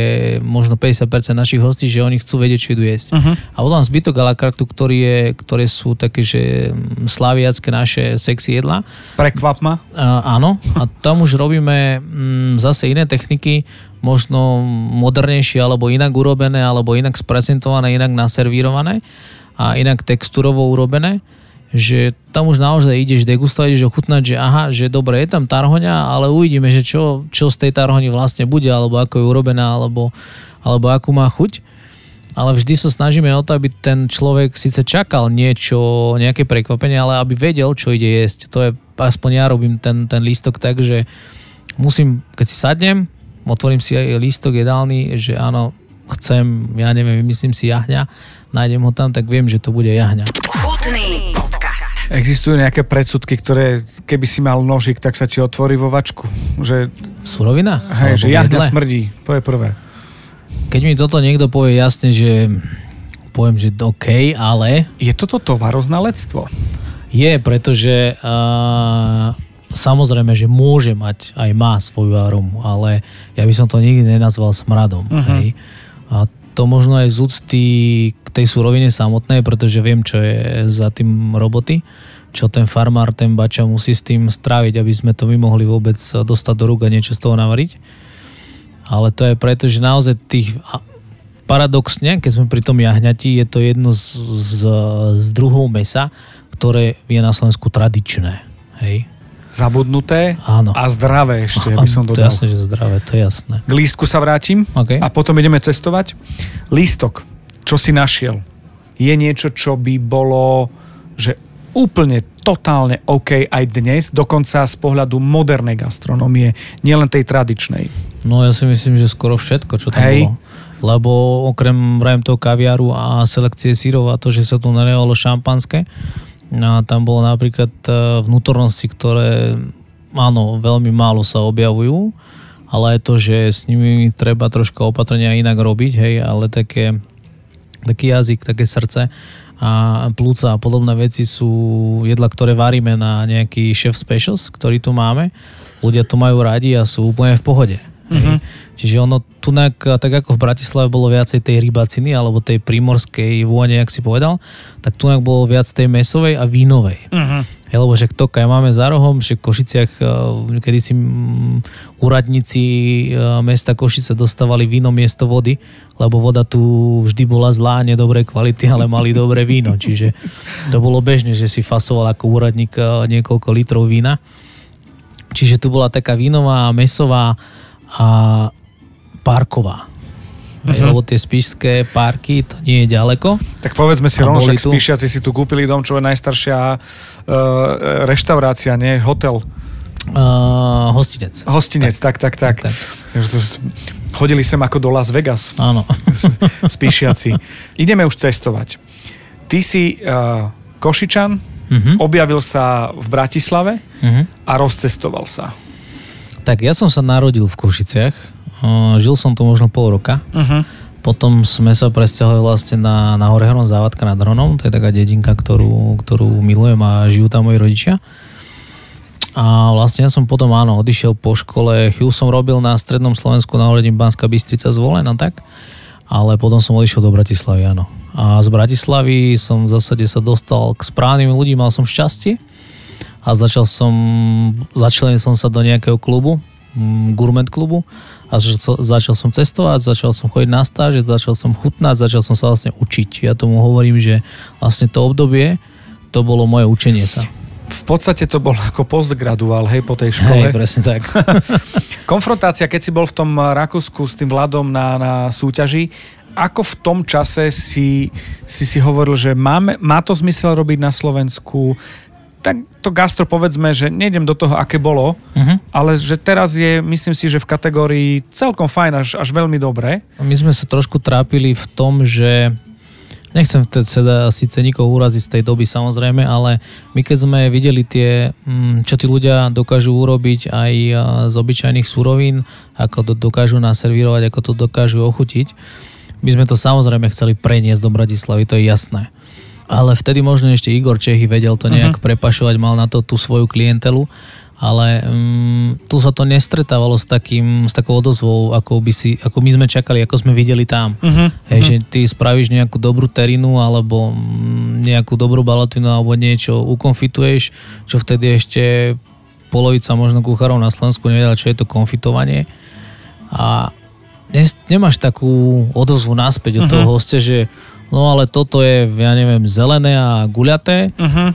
možno 50% našich hostí, že oni chcú vedieť, čo idú jesť. Uh-huh. A potom zbytok a la carte, ktorý je, ktoré sú také, že mm, slaviacké naše sexy jedla. Prekvap ma. A, áno. A tam už robíme mm, zase iné techniky, možno modernejšie, alebo inak urobené, alebo inak sprezentované, inak naservírované a inak texturovo urobené že tam už naozaj ideš degustovať, ideš ochutnať, že aha, že dobre, je tam tarhoňa, ale uvidíme, že čo, čo z tej tarhoňy vlastne bude, alebo ako je urobená, alebo, alebo akú má chuť. Ale vždy sa snažíme o to, aby ten človek síce čakal niečo, nejaké prekvapenie, ale aby vedel, čo ide jesť. To je, aspoň ja robím ten, ten lístok tak, že musím, keď si sadnem, otvorím si aj lístok jedálny, že áno, chcem, ja neviem, vymyslím si jahňa, nájdem ho tam, tak viem, že to bude jahňa. Chutný. Existujú nejaké predsudky, ktoré keby si mal nožik, tak sa ti otvorí vo vačku? Že, V surovinách? hej, že jahňa smrdí. To je prvé. Keď mi toto niekto povie jasne, že poviem, že OK, ale Je toto tovaroznalectvo? je, pretože uh, samozrejme, že môže mať, aj má svoju aromu, ale ja by som to nikdy nenazval smradom. Uh-huh. Hej. A to možno aj z úcty tej surovine samotnej, pretože viem, čo je za tým roboty, čo ten farmár, ten bača musí s tým stráviť, aby sme to my mohli vôbec dostať do rúk a niečo z toho navariť. Ale to je preto, že naozaj tých... Paradoxne, keď sme pri tom jahňati, je to jedno z, z, z druhov mesa, ktoré je na Slovensku tradičné. Hej? Zabudnuté Áno. a zdravé ešte, by som to je dodal. jasné, že zdravé, to je jasné. K lístku sa vrátim OK. a potom ideme cestovať. Lístok, čo si našiel, je niečo, čo by bolo, že úplne totálne OK aj dnes, dokonca z pohľadu modernej gastronómie, nielen tej tradičnej. No ja si myslím, že skoro všetko, čo tam Hej. bolo. Lebo okrem vrajem toho kaviaru a selekcie sírov a to, že sa tu nalievalo šampanské, a tam bolo napríklad e, vnútornosti, ktoré áno, veľmi málo sa objavujú, ale aj to, že s nimi treba troška opatrenia inak robiť, hej, ale také, taký jazyk, také srdce a plúca a podobné veci sú jedla, ktoré varíme na nejaký chef specials, ktorý tu máme. Ľudia to majú radi a sú úplne v pohode. Mm-hmm. Čiže ono tunak, tak ako v Bratislave bolo viacej tej rybaciny alebo tej primorskej vône, jak si povedal, tak tunak bolo viac tej mesovej a vínovej. Uh-huh. Hej, lebo však to, keď máme za rohom, že v Košiciach eh, kedy si mm, úradníci eh, mesta Košice dostávali víno miesto vody, lebo voda tu vždy bola zlá, nedobrej kvality, ale mali dobré víno. Čiže to bolo bežné, že si fasoval ako úradník eh, niekoľko litrov vína. Čiže tu bola taká vínová, mesová a parková. Mhm. lebo tie spíšské parky, to nie je ďaleko. Tak povedzme si rovno, však? Spíšiaci si tu kúpili dom, čo je najstaršia uh, reštaurácia, nie? Hotel. Uh, hostinec. Hostinec, tak, tak, tak. Tak. To, chodili sem ako do Las Vegas, Áno. spíšiaci. Ideme už cestovať. Ty si uh, Košičan, Mhm. objavil sa v Bratislave Mhm. a rozcestoval sa. Tak ja som sa narodil v Košiciach, žil som tu možno pol roka, Uh-huh. potom sme sa presťahovali vlastne na, na Horehron Závadka nad Hronom, to je taká dedinka, ktorú, ktorú milujem a žijú tam moji rodičia. A vlastne ja som potom áno, odišiel po škole, chvíľu som robil na strednom Slovensku na Horedím Banská Bystrica zvolená tak, ale potom som odišiel do Bratislavy, áno. A z Bratislavy som v zásade sa dostal k správnym ľudí, mal som šťastie a začal som, začlenil som sa do nejakého klubu, mm, gourmet klubu a začal, začal som cestovať, začal som chodiť na stáže, začal som chutnať, začal som sa vlastne učiť. Ja tomu hovorím, že vlastne to obdobie, to bolo moje učenie sa. V podstate to bol ako postgraduál, hej, po tej škole. Hej, presne tak. Konfrontácia, keď si bol v tom Rakúsku s tým Vladom na, na súťaži, ako v tom čase si, si si hovoril, že máme, má to zmysel robiť na Slovensku? Tak to gastro povedzme, že nejdem do toho, aké bolo, uh-huh. ale že teraz je, myslím si, že v kategórii celkom fajn, až, až veľmi dobré. My sme sa trošku trápili v tom, že nechcem teda síce nikoho uraziť z tej doby samozrejme, ale my keď sme videli tie, mm, čo tí ľudia dokážu urobiť aj z obyčajných surovín, ako to dokážu naservírovať, ako to dokážu ochutiť, my sme to samozrejme chceli preniesť do Bratislavy, to je jasné. Ale vtedy možno ešte Igor Čechy vedel to nejak uh-huh. prepašovať, mal na to tú svoju klientelu, ale um, tu sa to nestretávalo s, takým, s takou odozvou, ako, by si, ako my sme čakali, ako sme videli tam. Uh-huh. Hej, že ty spravíš nejakú dobrú terinu alebo mm, nejakú dobrú balatinu alebo niečo ukonfituješ, čo vtedy ešte polovica možno kuchárov na Slovensku nevedela, čo je to konfitovanie. A nemáš takú odozvu naspäť od toho hostia, že no ale toto je, ja neviem, zelené a guľaté Uh-huh.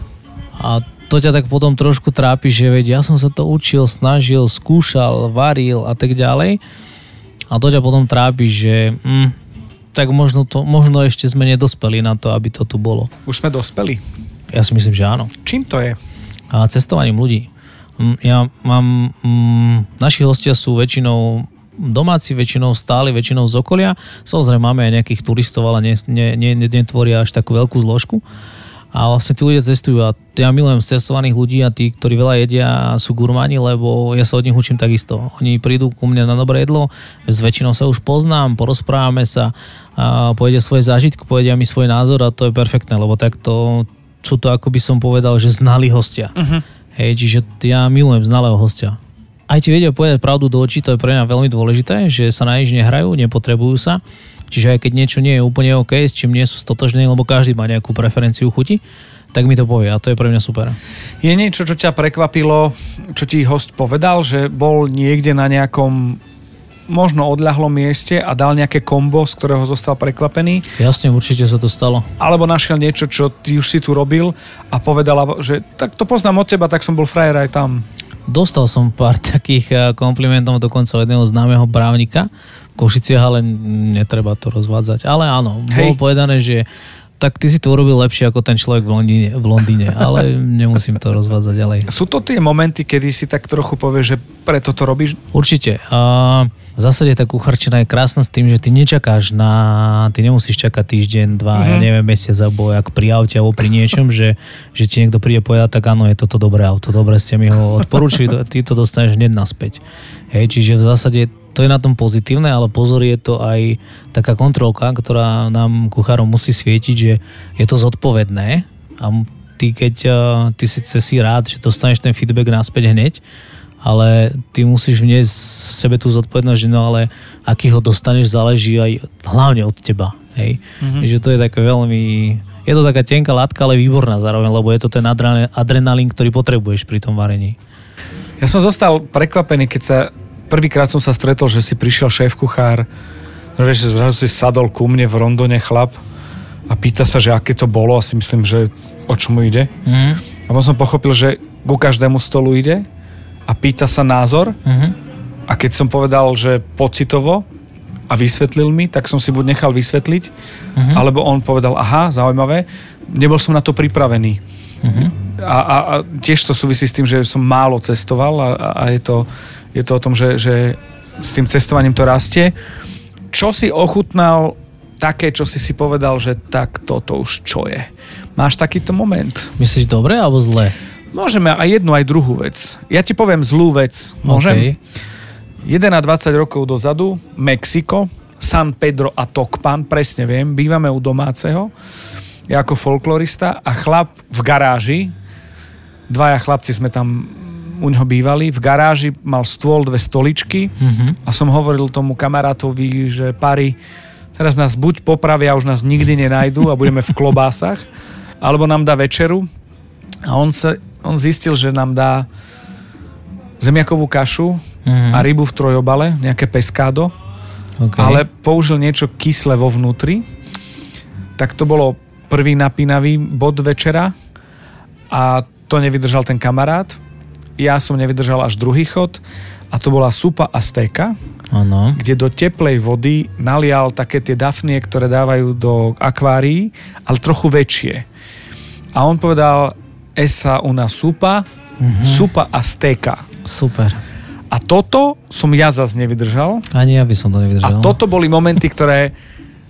a to ťa tak potom trošku trápi, že veď ja som sa to učil, snažil, skúšal, varil a tak ďalej. A to ťa potom trápi, že mm, tak možno, to, možno ešte sme nedospeli na to, aby to tu bolo. Už sme dospeli. Ja si myslím, že áno. Čím to je? A cestovaním ľudí. Mm, Ja mám, mm, naši hostia sú väčšinou domáci väčšinou stáli, väčšinou z okolia. Samozrejme máme aj nejakých turistov, ale ne, ne, ne, netvoria až takú veľkú zložku. A vlastne tí ľudia cestujú a ja milujem cestovaných ľudí a tí, ktorí veľa jedia sú gurmani, lebo ja sa od nich učím takisto. Oni prídu ku mne na dobré jedlo, s väčšinou sa už poznám, porozprávame sa, a povedia svoje zážitky, povedia mi svoj názor a to je perfektné, lebo takto sú to, ako by som povedal, že znali hostia. Uh-huh. Hej, čiže ja milujem znalého hostia. Aj ti vedia povedať pravdu do očí, to je pre mňa veľmi dôležité, že sa na nič nehrajú, nepotrebujú sa Čiže aj keď niečo nie je úplne OK, s čím nie sú stotožní, lebo každý má nejakú preferenciu chuti, tak mi to povie a to je pre mňa super. Je niečo, čo ťa prekvapilo, čo ti host povedal, že bol niekde na nejakom možno odľahlom mieste a dal nejaké kombo, z ktorého zostal prekvapený. Jasne, určite sa to stalo. Alebo našiel niečo, čo ty už si tu robil a povedala, že tak to poznám od teba, tak som bol frajer aj tam. Dostal som pár takých eh, komplimentov dokonca od jedného známeho právnika, Košiciach, ale netreba to rozvádzať. Ale áno, Hej. bolo povedané, že tak ty si to urobil lepšie ako ten človek v Londýne, v Londýne ale nemusím to rozvádzať ďalej. Sú to tie momenty, kedy si tak trochu povieš, že preto to robíš? Určite. A v zásade tá kucharčina je krásna s tým, že ty nečakáš na... Ty nemusíš čakať týždeň, dva, mm-hmm. ja neviem, mesiac alebo jak pri aute alebo pri niečom, že, že ti niekto príde povedať, tak áno, je toto dobré auto, dobre ste mi ho odporúčili, ty to dostaneš hneď naspäť. Hej, čiže v zásade to je na tom pozitívne, ale pozor, je to aj taká kontrolka, ktorá nám kuchárom musí svietiť, že je to zodpovedné a ty keď uh, ty síce si rád, že dostaneš ten feedback naspäť hneď, ale ty musíš vniesť sebe tú zodpovednosť, že no ale aký ho dostaneš, záleží aj hlavne od teba. Hej? Mm-hmm. Že to je také veľmi... Je to taká tenká látka, ale výborná zároveň, lebo je to ten adrenalín, ktorý potrebuješ pri tom varení. Ja som zostal prekvapený, keď sa prvýkrát som sa stretol, že si prišiel šéf-kuchár, vieš, že zrazu si sadol ku mne v Rondone chlap a pýta sa, že aké to bolo a si myslím, že o čomu ide. Mm. A potom som pochopil, že ku každému stolu ide a pýta sa názor mm. a keď som povedal, že pocitovo a vysvetlil mi, tak som si buď nechal vysvetliť, mm. alebo on povedal, aha, zaujímavé, nebol som na to pripravený. Mm-hmm. A, a, a tiež to súvisí s tým, že som málo cestoval a, a je to je to o tom, že, že s tým cestovaním to rastie. Čo si ochutnal také, čo si si povedal, že tak toto už čo je? Máš takýto moment? Myslíš dobre alebo zle? Môžeme aj jednu, aj druhú vec. Ja ti poviem zlú vec. Môžem? Okay. 11 20 rokov dozadu, Mexiko, San Pedro a Tokpan, presne viem, bývame u domáceho, ja ako folklorista a chlap v garáži, dvaja chlapci sme tam u neho bývali, v garáži mal stôl, dve stoličky. Mm-hmm. a som hovoril tomu kamarátovi, že pari, teraz nás buď popravia, už nás nikdy nenajdu a budeme v klobásach, alebo nám dá večeru. A on, sa, on zistil, že nám dá zemiakovú kašu mm-hmm. a rybu v trojobale, nejaké peskádo, okay. ale použil niečo kyslé vo vnútri, tak to bolo prvý napínavý bod večera. A to nevydržal ten kamarát ja som nevydržal až druhý chod a to bola súpa aztéka, ano. kde do teplej vody nalial také tie dafnie, ktoré dávajú do akvárií, ale trochu väčšie. A on povedal, esa una súpa, uh-huh. súpa aztéka. Super. A toto som ja zase nevydržal. Ani ja by som to nevydržal. A toto boli momenty, ktoré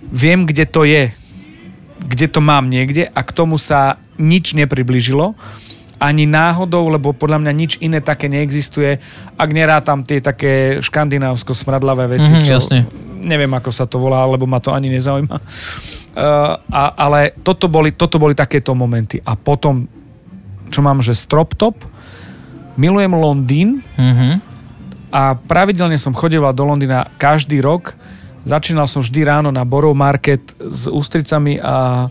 viem, kde to je. Kde to mám niekde a k tomu sa nič nepriblížilo ani náhodou, lebo podľa mňa nič iné také neexistuje, ak nerátam tie také škandinávsko-smradlavé veci, mm-hmm, čo jasne. neviem, ako sa to volá, lebo ma to ani nezaujíma. Uh, a, ale toto boli, toto boli takéto momenty. A potom, čo mám, že strop top, milujem Londýn mm-hmm. a pravidelne som chodeval do Londýna každý rok. Začínal som vždy ráno na Borough Market s ústricami a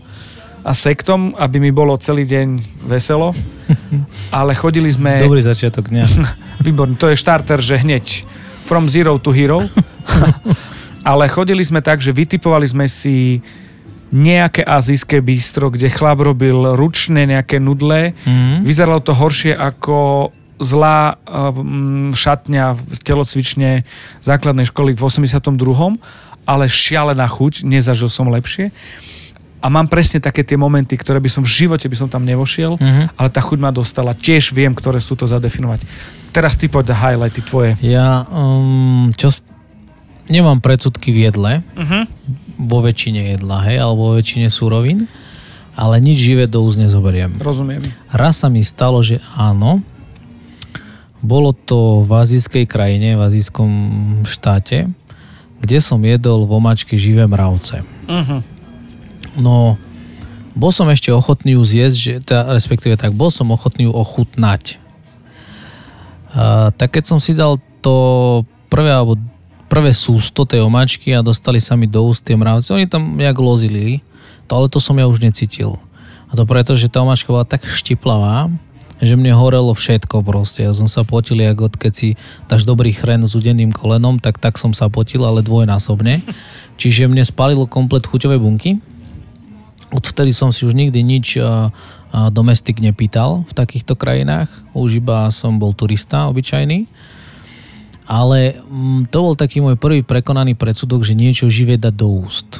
a sektom, aby mi bolo celý deň veselo. Ale chodili sme... Dobrý začiatok dňa. Výborný, to je štarter, že hneď from zero to hero. Ale chodili sme tak, že vytipovali sme si nejaké azijské bistro, kde chlap robil ručne nejaké nudle. Mm. Vyzeralo to horšie ako zlá um, šatňa v telocvične základnej školy v 82. Ale šialená chuť, nezažil som lepšie a mám presne také tie momenty, ktoré by som v živote by som tam nevošiel, uh-huh. ale tá chuť ma dostala. Tiež viem, ktoré sú to zadefinovať. Teraz ty poď highlighty tvoje. Ja, um, čo, nemám predsudky v jedle, Uh-huh. vo väčšine jedla, hej, alebo vo väčšine súrovín, ale nič živé do úst nezoberiem. Rozumiem. Raz sa mi stalo, že áno, bolo to v azijskej krajine, v azijskom štáte, kde som jedol v omačke živé mravce. Uh-huh. No, bol som ešte ochotný ju zjesť, že, teda, respektíve tak, bol som ochotný ju ochutnať. A, tak keď som si dal to prvé, alebo prvé sústo tej omačky a dostali sa mi do úst tie mravce, oni tam nejak lozili, to, ale to som ja už necítil. A to preto, že tá omačka bola tak štiplavá, že mne horelo všetko proste. Ja som sa potil, ako keď si dáš dobrý chren s udeným kolenom, tak tak som sa potil, ale dvojnásobne. Čiže mne spalilo komplet chuťové bunky. Odvtedy som si už nikdy nič domestik nepýtal v takýchto krajinách. Už iba som bol turista obyčajný. Ale mm, to bol taký môj prvý prekonaný predsudok, že niečo živé dať do úst.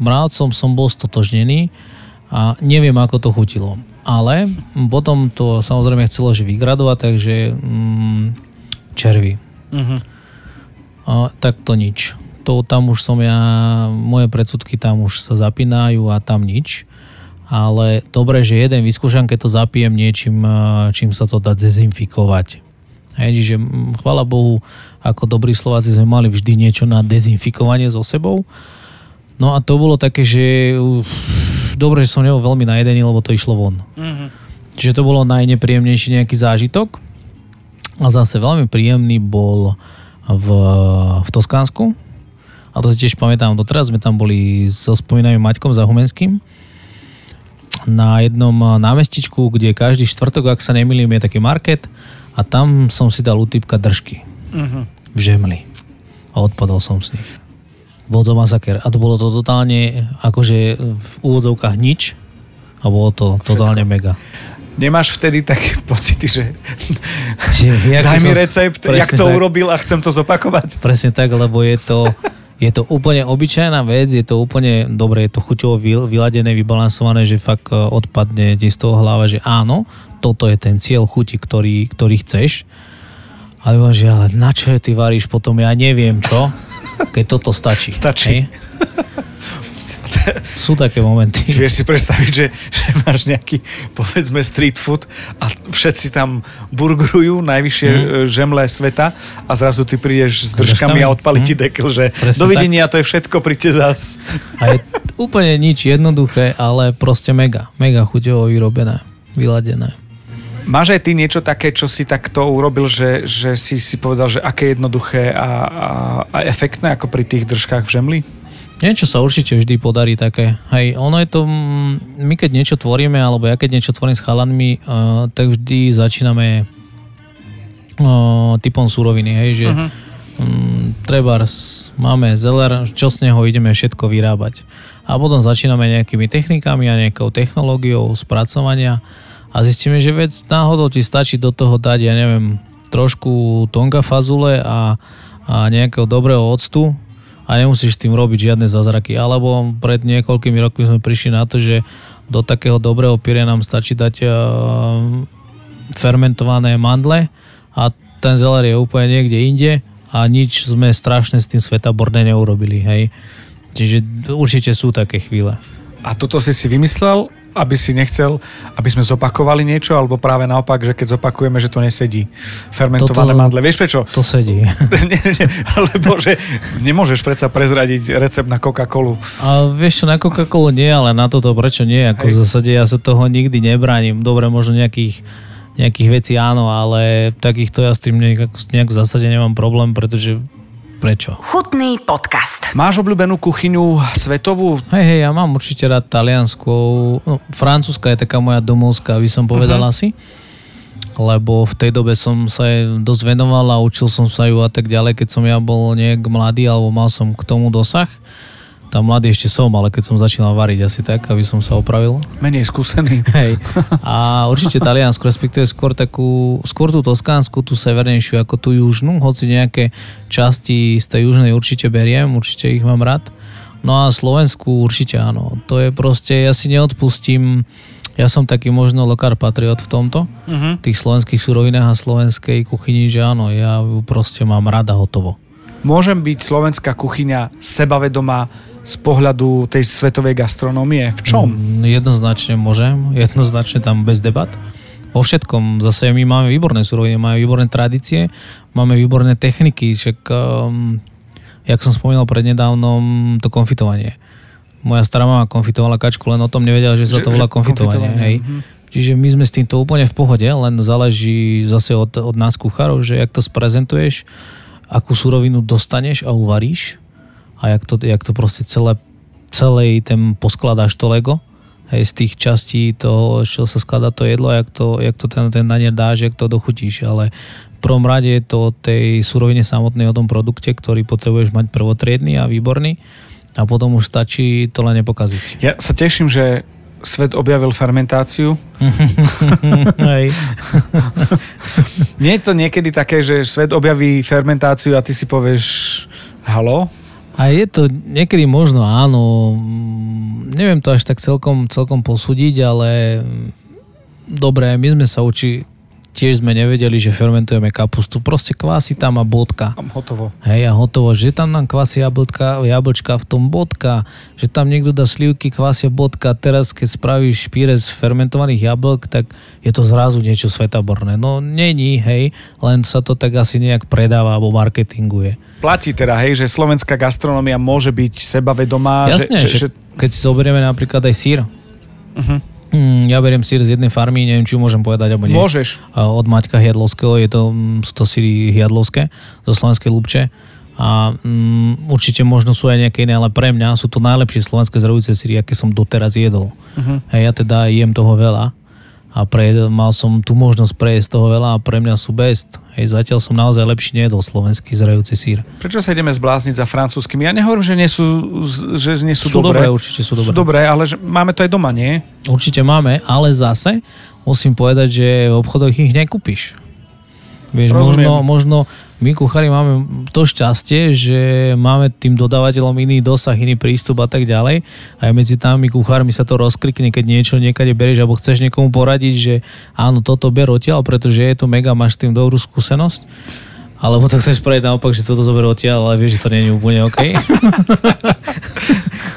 Mravcom som bol stotožnený a neviem, ako to chutilo. Ale potom to samozrejme chcelo, že vygradovať, takže mm, červy. Uh-huh. A, tak to nič. To tam už som ja, moje predsudky tam už sa zapínajú a tam nič. Ale dobre, že jeden vyskúšam, keď to zapijem niečím, a, čím sa to dá dezinfikovať. Hej, čiže chvála Bohu, ako dobrí Slováci sme mali vždy niečo na dezinfikovanie so sebou. No a to bolo také, že uf, dobre, že som nebol veľmi najedený, lebo to išlo von. Uh-huh. Čiže to bolo najnepríjemnejší nejaký zážitok. A zase veľmi príjemný bol v, v Toskánsku. A to si tiež pamätám, doteraz sme tam boli so spomínavým Maťkom Zahumenským na jednom námestičku, kde každý štvrtok, ak sa nemýlim, je taký market a tam som si dal utýpka držky Uh-huh. v žemli. A odpadol som z nich. Bol to masaker. A to bolo to totálne akože v úvodzovkách nič a bolo to totálne mega. Nemáš vtedy také pocity, že Že, daj mi som- recept, presne jak to tak. urobil a chcem to zopakovať? Presne tak, lebo je to, je to úplne obyčajná vec, je to úplne, dobre, je to chuťovo vy- vyladené, vybalansované, že fakt e, odpadne ti z toho hlava, že áno, toto je ten cieľ chuti, ktorý, ktorý chceš. Ale že ale na čo ty varíš potom, ja neviem čo, keď toto stačí. Stačí. Hej? Sú také momenty. Si vieš si predstaviť, že, že máš nejaký, povedzme, street food a všetci tam burgerujú, najvyššie mm. žemle sveta a zrazu ty prídeš s držkami a odpali ti Mhm. dekel, že Presne dovidenia, to je všetko, príďte zas. A je úplne nič jednoduché, ale proste mega. Mega chuťovo vyrobené, vyladené. Máš aj ty niečo také, čo si takto urobil, že, že si si povedal, že aké jednoduché a, a, a efektné ako pri tých držkách v žemli? Niečo sa určite vždy podarí také. Hej, ono je to, mm, my keď niečo tvoríme, alebo ja keď niečo tvorím s chalanmi, uh, tak vždy začíname uh, typom súroviny, hej, že Mhm. um, trebárs, máme zeler, čo z neho ideme všetko vyrábať. A potom začíname nejakými technikami a nejakou technológiou spracovania a zistíme, že vec náhodou ti stačí do toho dať, ja neviem, trošku tonga fazule a, a nejakého dobrého octu a nemusíš s tým robiť žiadne zázraky. Alebo pred niekoľkými rokmi sme prišli na to, že do takého dobrého pyre nám stačí dať uh, fermentované mandle a ten zeler je úplne niekde inde a nič sme strašne s tým svetaborné neurobili, hej. Čiže určite sú také chvíle. A toto si si vymyslel, aby si nechcel, aby sme zopakovali niečo, alebo práve naopak, že keď zopakujeme, že to nesedí. Fermentované Toto- mandle. Vieš prečo? To sedí. nie, nie, lebo že nemôžeš predsa prezradiť recept na Coca-Colu. A vieš čo, na Coca-Colu nie, ale na toto prečo nie? Ako v zásade ja sa toho nikdy nebránim. Dobre, možno nejakých, nejakých vecí áno, ale takýchto ja s tým nejak, nejak v zásade nemám problém, pretože prečo? Chutný podcast. Máš obľúbenú kuchyňu svetovú? Hej, hej, ja mám určite rád taliansku. No, francúzska je taká moja domovská, by som povedal uh-huh. asi. Lebo v tej dobe som sa jej dosť venoval a učil som sa ju a tak ďalej, keď som ja bol nejak mladý alebo mal som k tomu dosah. Tam mladý ešte som, ale keď som začínal variť asi tak, aby som sa opravil. Menej skúsený. Hej. A určite Taliansku, respektíve skôr takú, skôr tú Toskánsku, tú severnejšiu ako tú južnú, hoci nejaké časti z tej južnej určite beriem, určite ich mám rád. No a Slovensku určite áno. To je proste, ja si neodpustím, ja som taký možno lokár patriot v tomto, Uh-huh. tých slovenských surovinách a slovenskej kuchyni, že áno, ja ju proste mám rada hotovo. Môžem byť slovenská kuchyňa sebavedomá z pohľadu tej svetovej gastronómie? V čom? Mm, jednoznačne môžem, jednoznačne tam bez debat. Vo všetkom. Zase my máme výborné suroviny, máme výborné tradície, máme výborné techniky, však um, jak som spomínal prednedávnom, to konfitovanie. Moja stará mama konfitovala kačku, len o tom nevedela, že sa to volá konfitovanie. konfitovanie. Hej. Mm-hmm. Čiže my sme s týmto úplne v pohode, len záleží zase od, od nás kuchárov, že jak to sprezentuješ, akú surovinu dostaneš a uvaríš? A jak to, jak to proste celé, celý ten poskladáš to Lego? Hej, z tých častí toho, čo sa skladá to jedlo, jak to, jak to ten, ten nanier dáš, jak to dochutíš, ale v prvom rade je to o tej surovine samotnej, o tom produkte, ktorý potrebuješ mať prvotriedný a výborný. A potom už stačí to len nepokaziť. Ja sa teším, že svet objavil fermentáciu. Nie je to niekedy také, že svet objaví fermentáciu a ty si povieš halo? A je to niekedy možno áno, neviem to až tak celkom, celkom posúdiť, ale dobre, my sme sa učili, tiež sme nevedeli, že fermentujeme kapustu. Proste kvásy tam a bodka. Hotovo. Hej, a hotovo. Že tam nám kvásy jablčka, jablčka v tom bodka, že tam niekto dá slivky, kvásia bodka. Teraz, keď spravíš špíre z fermentovaných jablk, tak je to zrazu niečo svetaborné. No, není, hej, len sa to tak asi nejak predáva alebo marketinguje. Platí teda, hej, že slovenská gastronómia môže byť sebavedomá. Jasne, že, že, že... keď si zoberieme napríklad aj sír. Uh-huh Mm, ja beriem sír z jednej farmy, neviem, či môžem povedať, alebo nie. Môžeš. Od Maťka Hiadlovského, je to, mm, sú to síry Hiadlovské, zo Slovenskej Lubče. A um, určite možno sú aj nejaké iné, ale pre mňa sú to najlepšie slovenské zdravujúce síry, aké som doteraz jedol. Uh-huh. Hej, ja teda jem toho veľa a pre, mal som tú možnosť prejsť toho veľa a pre mňa sú best. Hej, zatiaľ som naozaj lepší nejedol slovenský zrajúci sír. Prečo sa ideme zblázniť za francúzskými? Ja nehovorím, že nie sú, že nie sú, sú dobré. dobré. Určite sú dobré. Sú dobré, ale že máme to aj doma, nie? Určite máme, ale zase musím povedať, že v obchodoch ich nekúpiš. Vieš, možno, možno my kuchári máme to šťastie, že máme tým dodávateľom iný dosah, iný prístup a tak ďalej. Aj medzi nami kuchármi sa to rozkrikne, keď niečo niekade berieš alebo chceš niekomu poradiť, že áno, toto ber odtiaľ, pretože je to mega, máš s tým dobrú skúsenosť alebo to chceš spraviť naopak, že toto zober odtiaľ, ale vieš, že to nie je úplne OK.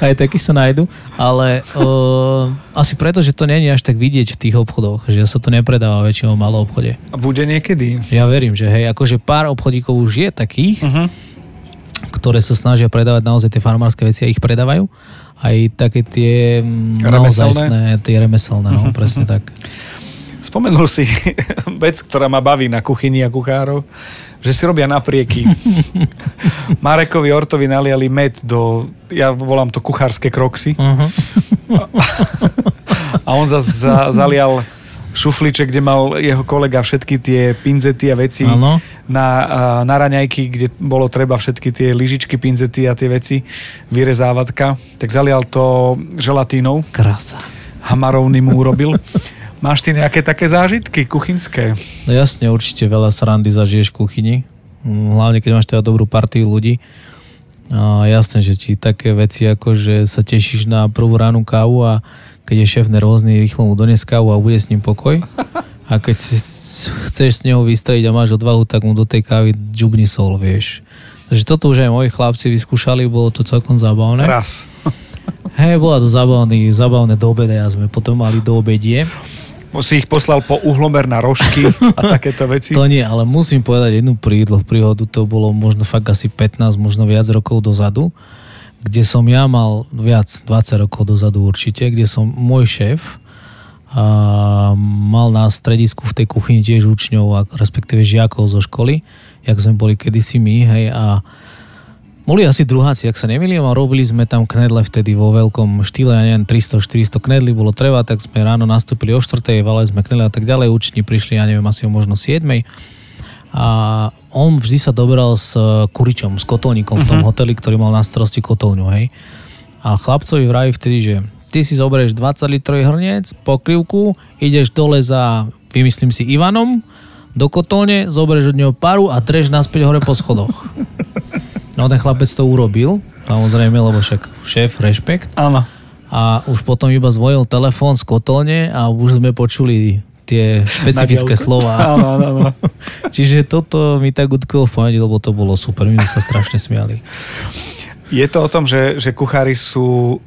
Aj takí sa nájdu. Ale uh, asi preto, že to je až tak vidieť v tých obchodoch, že sa to nepredáva väčšinou v malom obchode. A bude niekedy? Ja verím, že hej, akože pár obchodíkov už je takých, uh-huh. ktoré sa snažia predávať naozaj tie farmárske veci a ich predávajú. Aj také tie naozajstné, tie remeselné, no, uh-huh. presne tak. Spomenul si vec, ktorá ma baví na kuchyni a kuchárov že si robia naprieky. Marekovi Ortovi naliali med do, ja volám to kuchárske kroxy. Uh-huh. a on zase za, zalial šufliček, kde mal jeho kolega všetky tie pinzety a veci ano. na, na raňajky, kde bolo treba všetky tie lyžičky, pinzety a tie veci vyrezávatka. Tak zalial to želatínou. Krása. Hamarovný mu urobil. Máš ty nejaké také zážitky kuchynské? No jasne, určite veľa srandy zažiješ v kuchyni. Mm, hlavne, keď máš teda dobrú partiu ľudí. A jasné, že ti také veci ako, že sa tešíš na prvú ránu kávu a keď je šéf nervózny, rýchlo mu dones kávu a bude s ním pokoj. A keď si chceš s neho vystreliť a máš odvahu, tak mu do tej kávy džubni sol, vieš. Takže toto už aj moji chlapci vyskúšali, bolo to celkom zábavné. Raz. Hej, bola to zábavný, zábavné do obede a sme potom mali do obedie si ich poslal po uhlomer na rožky a takéto veci? To nie, ale musím povedať jednu prídlo príhodu, to bolo možno fakt asi 15, možno viac rokov dozadu, kde som ja mal viac, 20 rokov dozadu určite, kde som môj šéf a mal na stredisku v tej kuchyni tiež učňov, a respektíve žiakov zo školy, jak sme boli kedysi my, hej, a boli asi druháci, ak sa nemýlim, a robili sme tam knedle vtedy vo veľkom štýle, ja neviem, 300-400 knedli bolo treba, tak sme ráno nastúpili o 4. valali sme knedle a tak ďalej, učni prišli, ja neviem, asi o možno 7. A on vždy sa doberal s kuričom, s kotolníkom uh-huh. v tom mhm. hoteli, ktorý mal na starosti kotolňu, hej. A chlapcovi vraví vtedy, že ty si zoberieš 20 litrový hrniec, pokrývku, ideš dole za, vymyslím si, Ivanom, do kotolne, zoberieš od neho paru a dreš naspäť hore po schodoch. No ten chlapec to urobil, samozrejme, lebo však šéf, rešpekt. Áno. A už potom iba zvojil telefón z kotolne a už sme počuli tie špecifické slova. Áno, áno, áno. Čiže toto mi tak utkolo v pamäti, lebo to bolo super. My sme sa strašne smiali. Je to o tom, že, že kuchári sú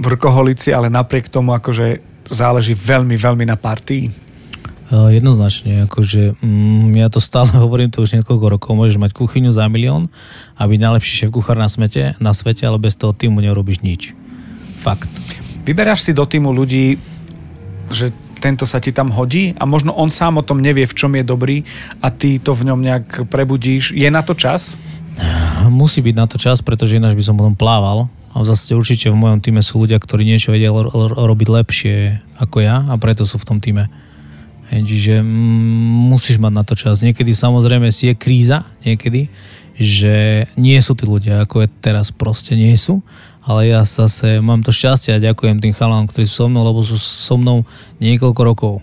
vrkoholici, ale napriek tomu akože záleží veľmi, veľmi na partii. Uh, Jednoznačne, akože mm, ja to stále hovorím, to už niekoľko rokov, môžeš mať kuchyňu za milión a byť najlepší šéf kuchár na svete, na svete, ale bez toho týmu nerobíš nič. Fakt. Vyberáš si do týmu ľudí, že tento sa ti tam hodí a možno on sám o tom nevie, v čom je dobrý a ty to v ňom nejak prebudíš. Je na to čas? Musí byť na to čas, pretože ináč by som potom plával. A zase určite v mojom týme sú ľudia, ktorí niečo vedia ro- ro- robiť lepšie ako ja a preto sú v tom týme. Čiže musíš mať na to čas. Niekedy samozrejme si je kríza, niekedy, že nie sú tí ľudia, ako je teraz proste nie sú. Ale ja zase mám to šťastie a ďakujem tým chalanom, ktorí sú so mnou, lebo sú so mnou niekoľko rokov.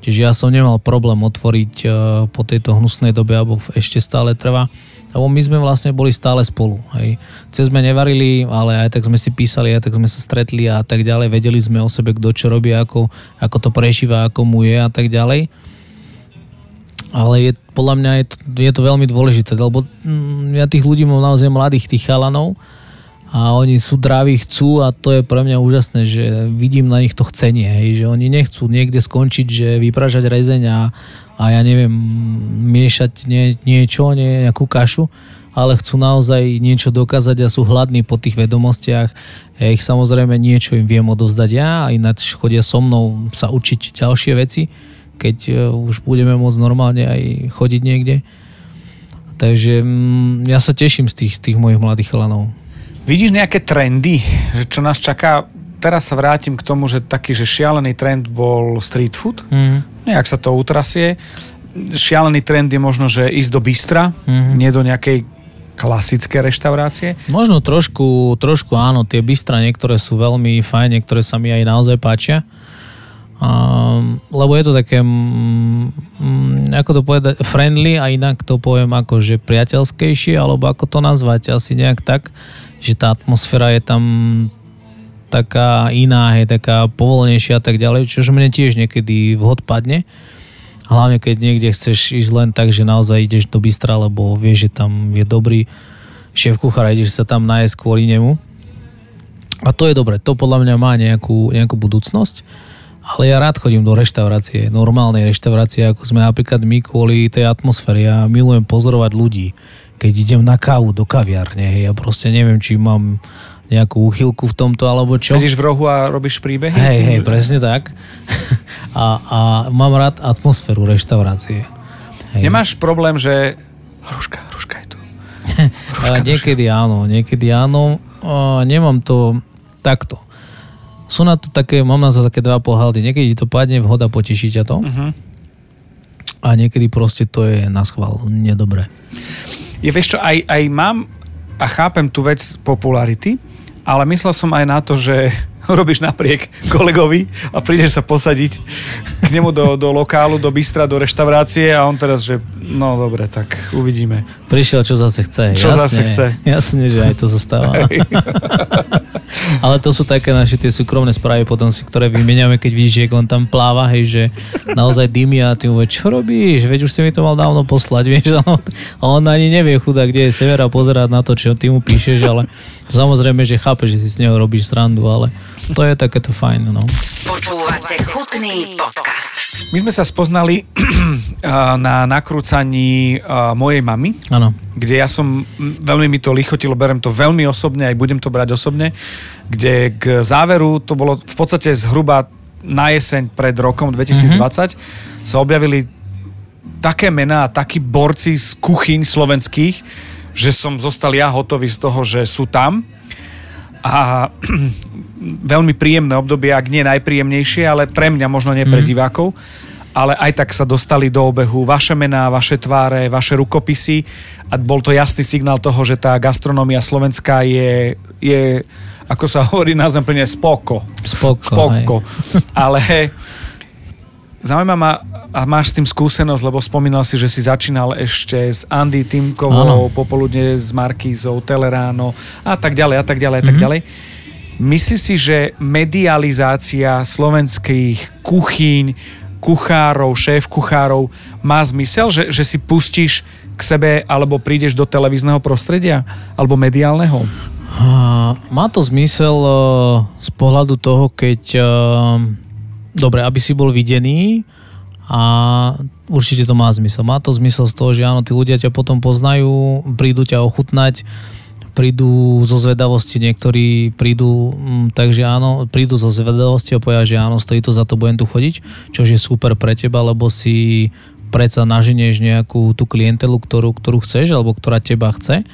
Čiže ja som nemal problém otvoriť eh, po tejto hnusnej dobe, alebo ešte stále trvá. Lebo my sme vlastne boli stále spolu. Hej. Cez sme nevarili, ale aj tak sme si písali, aj tak sme sa stretli a tak ďalej. Vedeli sme o sebe, kto čo robí, ako, ako to prežíva, ako mu je a tak ďalej. Ale je, podľa mňa je to, je to veľmi dôležité, lebo mm, ja tých ľudí mám naozaj mladých, tých chalanov a oni sú drávi, chcú a to je pre mňa úžasné, že vidím na nich to chcenie, hej, že oni nechcú niekde skončiť, že vypražať rezeň a, a ja neviem, miešať nie, niečo, nie, nejakú kašu, ale chcú naozaj niečo dokázať a sú hladní po tých vedomostiach. Ja ich samozrejme niečo im viem odovzdať ja a ináč chodia so mnou sa učiť ďalšie veci, keď e, už budeme môcť normálne aj chodiť niekde. Takže mm, ja sa teším z tých, z tých mojich mladých chalanov. Vidíš nejaké trendy, že čo nás čaká? Teraz sa vrátim k tomu, že taký, že šialený trend bol street food. Mm. Nejak sa to utrasie. Šialený trend je možno, že ísť do bystra, Mhm. nie do nejakej klasické reštaurácie. Možno trošku, trošku áno, tie bystra niektoré sú veľmi fajn, niektoré sa mi aj naozaj páčia. Um, lebo je to také, mm, mm, ako to povedať, friendly a inak to poviem ako, že priateľskejšie, alebo ako to nazvať, asi nejak tak, že tá atmosféra je tam taká iná, je taká povolnejšia a tak ďalej, čož mne tiež niekedy vhod padne. Hlavne keď niekde chceš ísť len tak, že naozaj ideš do bystra, lebo vieš, že tam je dobrý šéf kuchár ideš sa tam nájsť kvôli nemu. A to je dobre, to podľa mňa má nejakú, nejakú budúcnosť. Ale ja rád chodím do reštaurácie, normálnej reštaurácie, ako sme napríklad my kvôli tej atmosfére. Ja milujem pozorovať ľudí, keď idem na kávu do kaviarne. Hej, ja proste neviem, či mám nejakú úchylku v tomto, alebo čo. Sedíš v rohu a robíš príbehy? Hej, Ty- hej, presne tak. A, a mám rád atmosféru reštaurácie. Hej. Nemáš problém, že... Hruška, hruška je tu. Ale niekedy áno, niekedy áno. A nemám to takto. Sú na to také, mám na to také dva pohľady. Niekedy to padne vhoda, poteší ťa to. Uh-huh. A niekedy proste to je na schvál nedobre. Je, vieš čo, aj, aj mám a chápem tú vec popularity, ale myslel som aj na to, že robíš napriek kolegovi a prídeš sa posadiť k nemu do, do lokálu, do bystra, do reštaurácie a on teraz, že no dobre, tak uvidíme. Prišiel, čo zase chce. Čo jasne, zase chce. Jasne, že aj to zostáva. Ale to sú také naše tie súkromné správy potom si, ktoré vymeniame, keď vidíš, že on tam pláva, hej, že naozaj dymí a ty mu čo robíš? Veď už si mi to mal dávno poslať, vieš, a on, a on ani nevie chudá, kde je sever a pozerať na to, čo ty mu píšeš, ale samozrejme, že chápe, že si z neho robíš srandu, ale to je takéto fajn, no. Počúvate chutný podcast. My sme sa spoznali a, na nakrúcaní a, mojej mamy, Áno. kde ja som, veľmi mi to lichotilo, berem to veľmi osobne, aj budem to brať osobne, kde k záveru, to bolo v podstate zhruba na jeseň pred rokom 2020, mm-hmm. sa objavili také mená a takí borci z kuchyň slovenských, že som zostal ja hotový z toho, že sú tam. A veľmi príjemné obdobie, ak nie najpríjemnejšie, ale pre mňa, možno nie pre divákov. Ale aj tak sa dostali do obehu vaše mená, vaše tváre, vaše rukopisy a bol to jasný signál toho, že tá gastronómia slovenská je, je ako sa hovorí názvem plne spoko. Spoko, spoko. Ale zaujíma ma, a máš s tým skúsenosť, lebo spomínal si, že si začínal ešte s Andy Timkovou, popoludne s Markízou, Teleráno a tak ďalej a tak ďalej a tak Mhm. ďalej. Myslíš si, že medializácia slovenských kuchyň kuchárov, šéf kuchárov má zmysel, že, že si pustíš k sebe alebo prídeš do televízneho prostredia alebo mediálneho? Má to zmysel uh, z pohľadu toho, keď uh, dobre, aby si bol videný a určite to má zmysel. Má to zmysel z toho, že áno, tí ľudia ťa potom poznajú, prídu ťa ochutnať, prídu zo zvedavosti, niektorí prídu, mm, takže áno, prídu zo zvedavosti a povedia, že áno, stojí to za to, budem tu chodiť, čo je super pre teba, lebo si predsa naženieš nejakú tú klientelu, ktorú, ktorú chceš, alebo ktorá teba chce.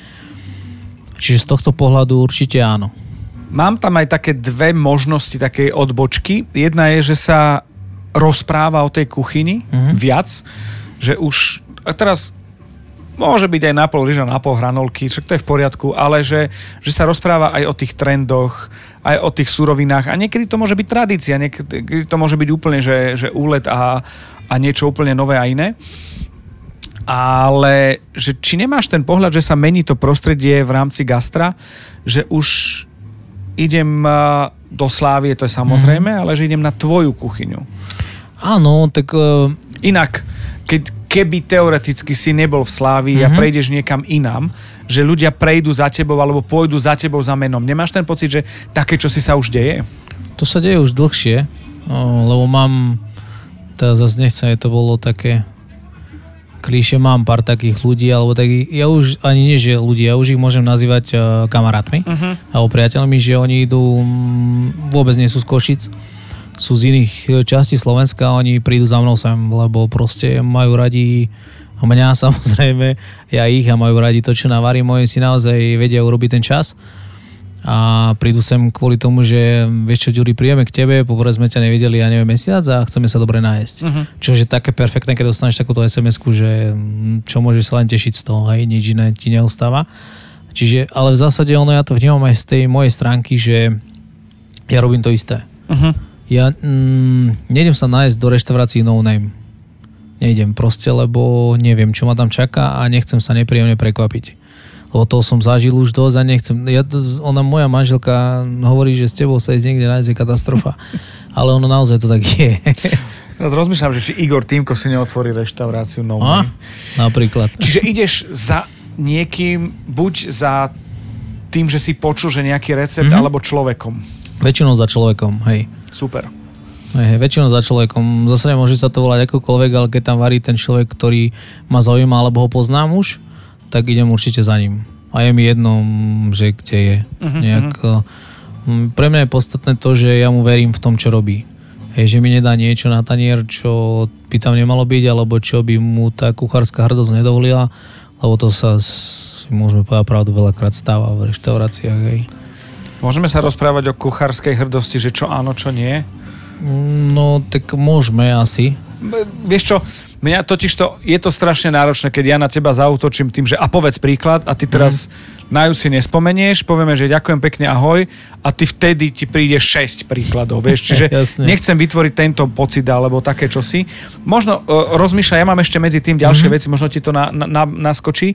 Čiže z tohto pohľadu určite áno. Mám tam aj také dve možnosti také odbočky. Jedna je, že sa rozpráva o tej kuchyni mm-hmm. viac, že už a teraz môže byť aj na pol lyža, na pol hranolky, však to je v poriadku, ale že, že sa rozpráva aj o tých trendoch, aj o tých surovinách a niekedy to môže byť tradícia, niekedy to môže byť úplne, že, že úlet a, a niečo úplne nové a iné. Ale že či nemáš ten pohľad, že sa mení to prostredie v rámci gastra, že už idem do Slávie, to je samozrejme, mm. ale že idem na tvoju kuchyňu. Áno, tak... Uh... Inak, keď, keby teoreticky si nebol v Slávii mm-hmm. a mhm. prejdeš niekam inám, že ľudia prejdú za tebou alebo pôjdu za tebou za menom. Nemáš ten pocit, že také, čo si sa už deje? To sa deje už dlhšie, lebo mám, teda zase nechcem, to bolo také klíše, mám pár takých ľudí, alebo takých, ja už ani nie, že ľudí, ja už ich môžem nazývať uh, kamarátmi uh-huh. alebo priateľmi, že oni idú, vôbec nie sú z Košic, sú z iných e, častí Slovenska oni prídu za mnou sem, lebo proste majú radi mňa samozrejme, ja ich a majú radi to, čo navarím. Moji si naozaj vedia urobiť ten čas a prídu sem kvôli tomu, že vieš čo, Ďuri, príjeme k tebe, poprvé sme ťa nevideli, ja neviem, mesiac a chceme sa dobre nájsť. Uh-huh. Čo je také perfektné, keď dostaneš takúto sms že mm, čo môžeš sa len tešiť z toho, hej, nič iné ti neostáva. Čiže, ale v zásade ono, ja to vnímam aj z tej mojej stránky, že ja robím to isté. Uh-huh. Ja mm, nejdem sa nájsť do reštaurácií no name. Nejdem proste, lebo neviem, čo ma tam čaká a nechcem sa nepríjemne prekvapiť. Lebo toho som zažil už dosť a nechcem. Ja, ona, moja manželka hovorí, že s tebou sa ísť niekde nájsť je katastrofa. Ale ono naozaj to tak je. Teraz rozmýšľam, že či Igor Týmko si neotvorí reštauráciu no a, Napríklad. Čiže ideš za niekým, buď za tým, že si počul, že nejaký recept, mm-hmm. alebo človekom. Väčšinou za človekom, hej. Super. Hej, väčšinou za človekom. Zase môže sa to volať akokoľvek, ale keď tam varí ten človek, ktorý ma zaujíma alebo ho poznám už, tak idem určite za ním. A je mi jedno, že kde je. Uh-huh, Nejak, uh-huh. Pre mňa je podstatné to, že ja mu verím v tom, čo robí. Hej, že mi nedá niečo na tanier, čo by tam nemalo byť, alebo čo by mu tá kuchárska hrdosť nedovolila, lebo to sa, môžeme povedať pravdu, veľakrát stáva v reštauráciách. Hej. Môžeme sa rozprávať o kuchárskej hrdosti, že čo áno, čo nie? No, tak môžeme asi. Vieš čo, mňa totiž to, je to strašne náročné, keď ja na teba zautočím tým, že a povedz príklad a ty teraz mm. na ju si nespomenieš, povieme, že ďakujem pekne, ahoj a ty vtedy ti príde 6 príkladov, vieš, čiže nechcem vytvoriť tento pocit alebo také čosi. Možno uh, rozmýšľaj, ja mám ešte medzi tým ďalšie mm-hmm. veci, možno ti to na, na, na, naskočí.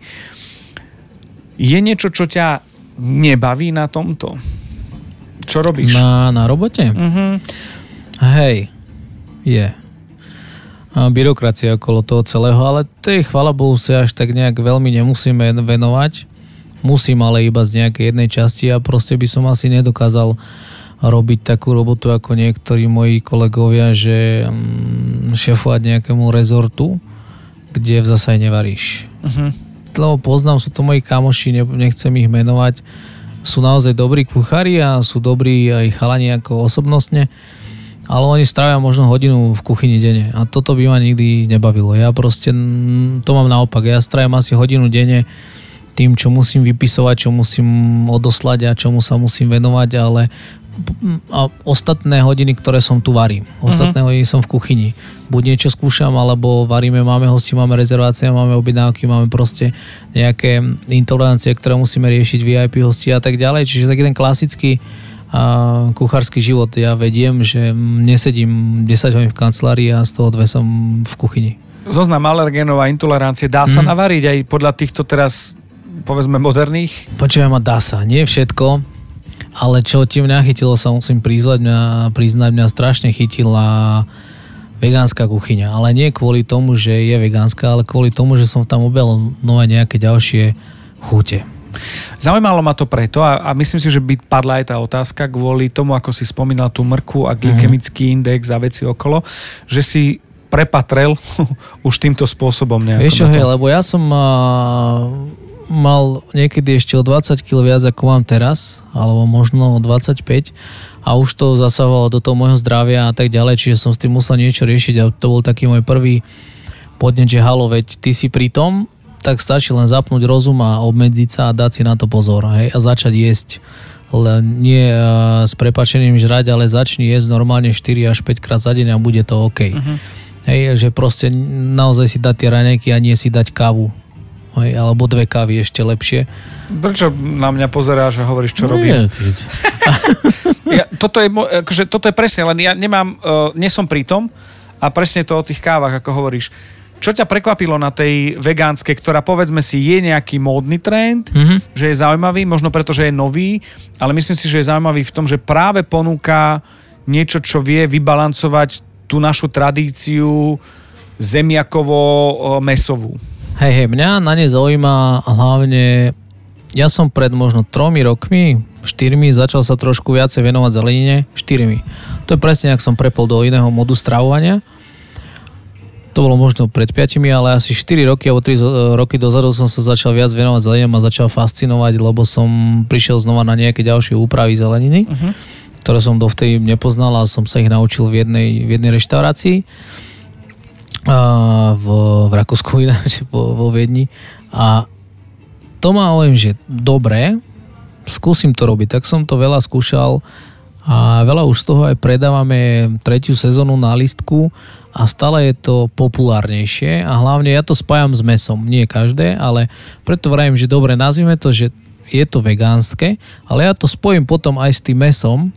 Je niečo, čo ťa nebaví na tomto? Čo robíš? Na, na robote? Uh-huh. Hej, je. A byrokracia okolo toho celého, ale tej chvala Bohu sa až tak nejak veľmi nemusíme venovať. Musím ale iba z nejakej jednej časti a proste by som asi nedokázal robiť takú robotu ako niektorí moji kolegovia, že mm, šefovať nejakému rezortu, kde v zase nevaríš. Uh-huh lebo poznám, sú to moji kamoši, nechcem ich menovať, sú naozaj dobrí kuchári a sú dobrí aj chalani ako osobnostne, ale oni strávia možno hodinu v kuchyni denne a toto by ma nikdy nebavilo. Ja proste to mám naopak, ja strávim asi hodinu denne tým, čo musím vypisovať, čo musím odoslať a čomu sa musím venovať, ale ostatné hodiny, ktoré som tu varím. Ostatné uh-huh. hodiny som v kuchyni. Buď niečo skúšam, alebo varíme, máme hosti, máme rezervácie, máme objednávky, máme proste nejaké intolerancie, ktoré musíme riešiť, VIP hosti a tak ďalej. Čiže taký ten klasický a kuchársky život ja vediem, že nesedím 10 hodín v kancelárii a z toho dve som v kuchyni. Zoznam alergénov a intolerancie dá sa mm. navariť aj podľa týchto teraz povedzme moderných? Počujem ma dá sa. Nie všetko, ale čo ti mňa chytilo, sa musím priznať, mňa, priznať, mňa strašne chytila vegánska kuchyňa. Ale nie kvôli tomu, že je vegánska, ale kvôli tomu, že som tam objavil nové nejaké ďalšie chute. Zaujímalo ma to preto a, a myslím si, že by padla aj tá otázka kvôli tomu, ako si spomínal tú mrku a glykemický index a veci okolo, že si prepatrel už týmto spôsobom nejako. Vieš čo, hej, lebo ja som a, mal niekedy ešte o 20 kg viac ako mám teraz, alebo možno o 25 a už to zasahovalo do toho môjho zdravia a tak ďalej, čiže som s tým musel niečo riešiť a to bol taký môj prvý podnet, že halo, veď ty si pri tom, tak stačí len zapnúť rozum a obmedziť sa a dať si na to pozor hej, a začať jesť len nie uh, s prepačením žrať, ale začni jesť normálne 4 až 5 krát za deň a bude to OK. Uh-huh. Hej, že proste naozaj si dať tie raňajky a nie si dať kávu. Hej, alebo dve kávy ešte lepšie. Prečo na mňa pozeráš a hovoríš, čo robím? Nie, ty- Ja, toto, je, akože, toto je presne, len ja nemám, uh, nie som pri tom a presne to o tých kávach, ako hovoríš. Čo ťa prekvapilo na tej vegánskej, ktorá povedzme si je nejaký módny trend, Mhm. že je zaujímavý, možno preto, že je nový, ale myslím si, že je zaujímavý v tom, že práve ponúka niečo, čo vie vybalancovať tú našu tradíciu zemiakovo-mesovú. Hej, hej, mňa na ne zaujíma hlavne, ja som pred možno tromi rokmi, štyrmi, začal sa trošku viacej venovať zelenine, štyrmi. To je presne, ak som prepol do iného modu stravovania. To bolo možno pred 5, ale asi 4 roky alebo 3 roky dozadu som sa začal viac venovať zelenine a začal fascinovať, lebo som prišiel znova na nejaké ďalšie úpravy zeleniny, uh-huh. ktoré som dovtedy nepoznal a som sa ich naučil v jednej, v jednej reštaurácii v, v Rakúsku ináč, vo, vo Viedni. A to ma hovorím, že dobre, skúsim to robiť. Tak som to veľa skúšal a veľa už z toho aj predávame tretiu sezónu na listku a stále je to populárnejšie a hlavne ja to spájam s mesom. Nie každé, ale preto vravím, že dobre, nazvime to, že je to vegánske, ale ja to spojím potom aj s tým mesom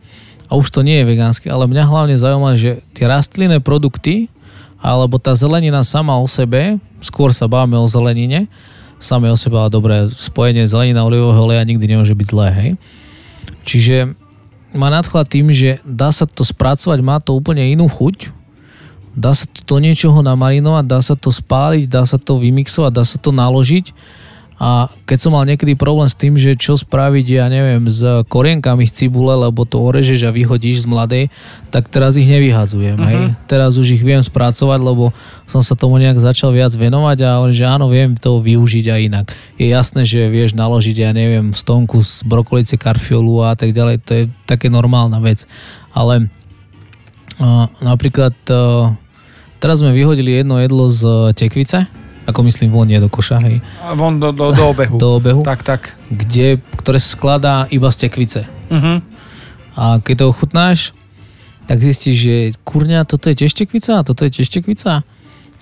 a už to nie je vegánske, ale mňa hlavne zaujíma, že tie rastlinné produkty alebo tá zelenina sama o sebe, skôr sa bávame o zelenine, samé o sebe, ale dobré, spojenie zelenina olivového oleja nikdy nemôže byť zlé, hej. Čiže ma nadchla tým, že dá sa to spracovať, má to úplne inú chuť, dá sa to do niečoho namarinovať, dá sa to spáliť, dá sa to vymixovať, dá sa to naložiť a keď som mal niekedy problém s tým, že čo spraviť, ja neviem, s korienkami z cibule, lebo to orežeš a vyhodíš z mladej, tak teraz ich nevyhazujem. Uh-huh. Hej. Teraz už ich viem spracovať, lebo som sa tomu nejak začal viac venovať a hovorím, že áno, viem to využiť aj inak. Je jasné, že vieš naložiť, ja neviem, stonku z brokolice, karfiolu a tak ďalej, to je také normálna vec. Ale uh, napríklad uh, teraz sme vyhodili jedno jedlo z tekvice, ako myslím von, nie do koša, hej, Von do, do, do obehu. do obehu, Tak, tak. kde, ktoré sa skladá iba z tekvice. Uh-huh. A keď to ochutnáš, tak zistíš, že kurňa, toto je tiež tekvica, toto je tiež tekvica.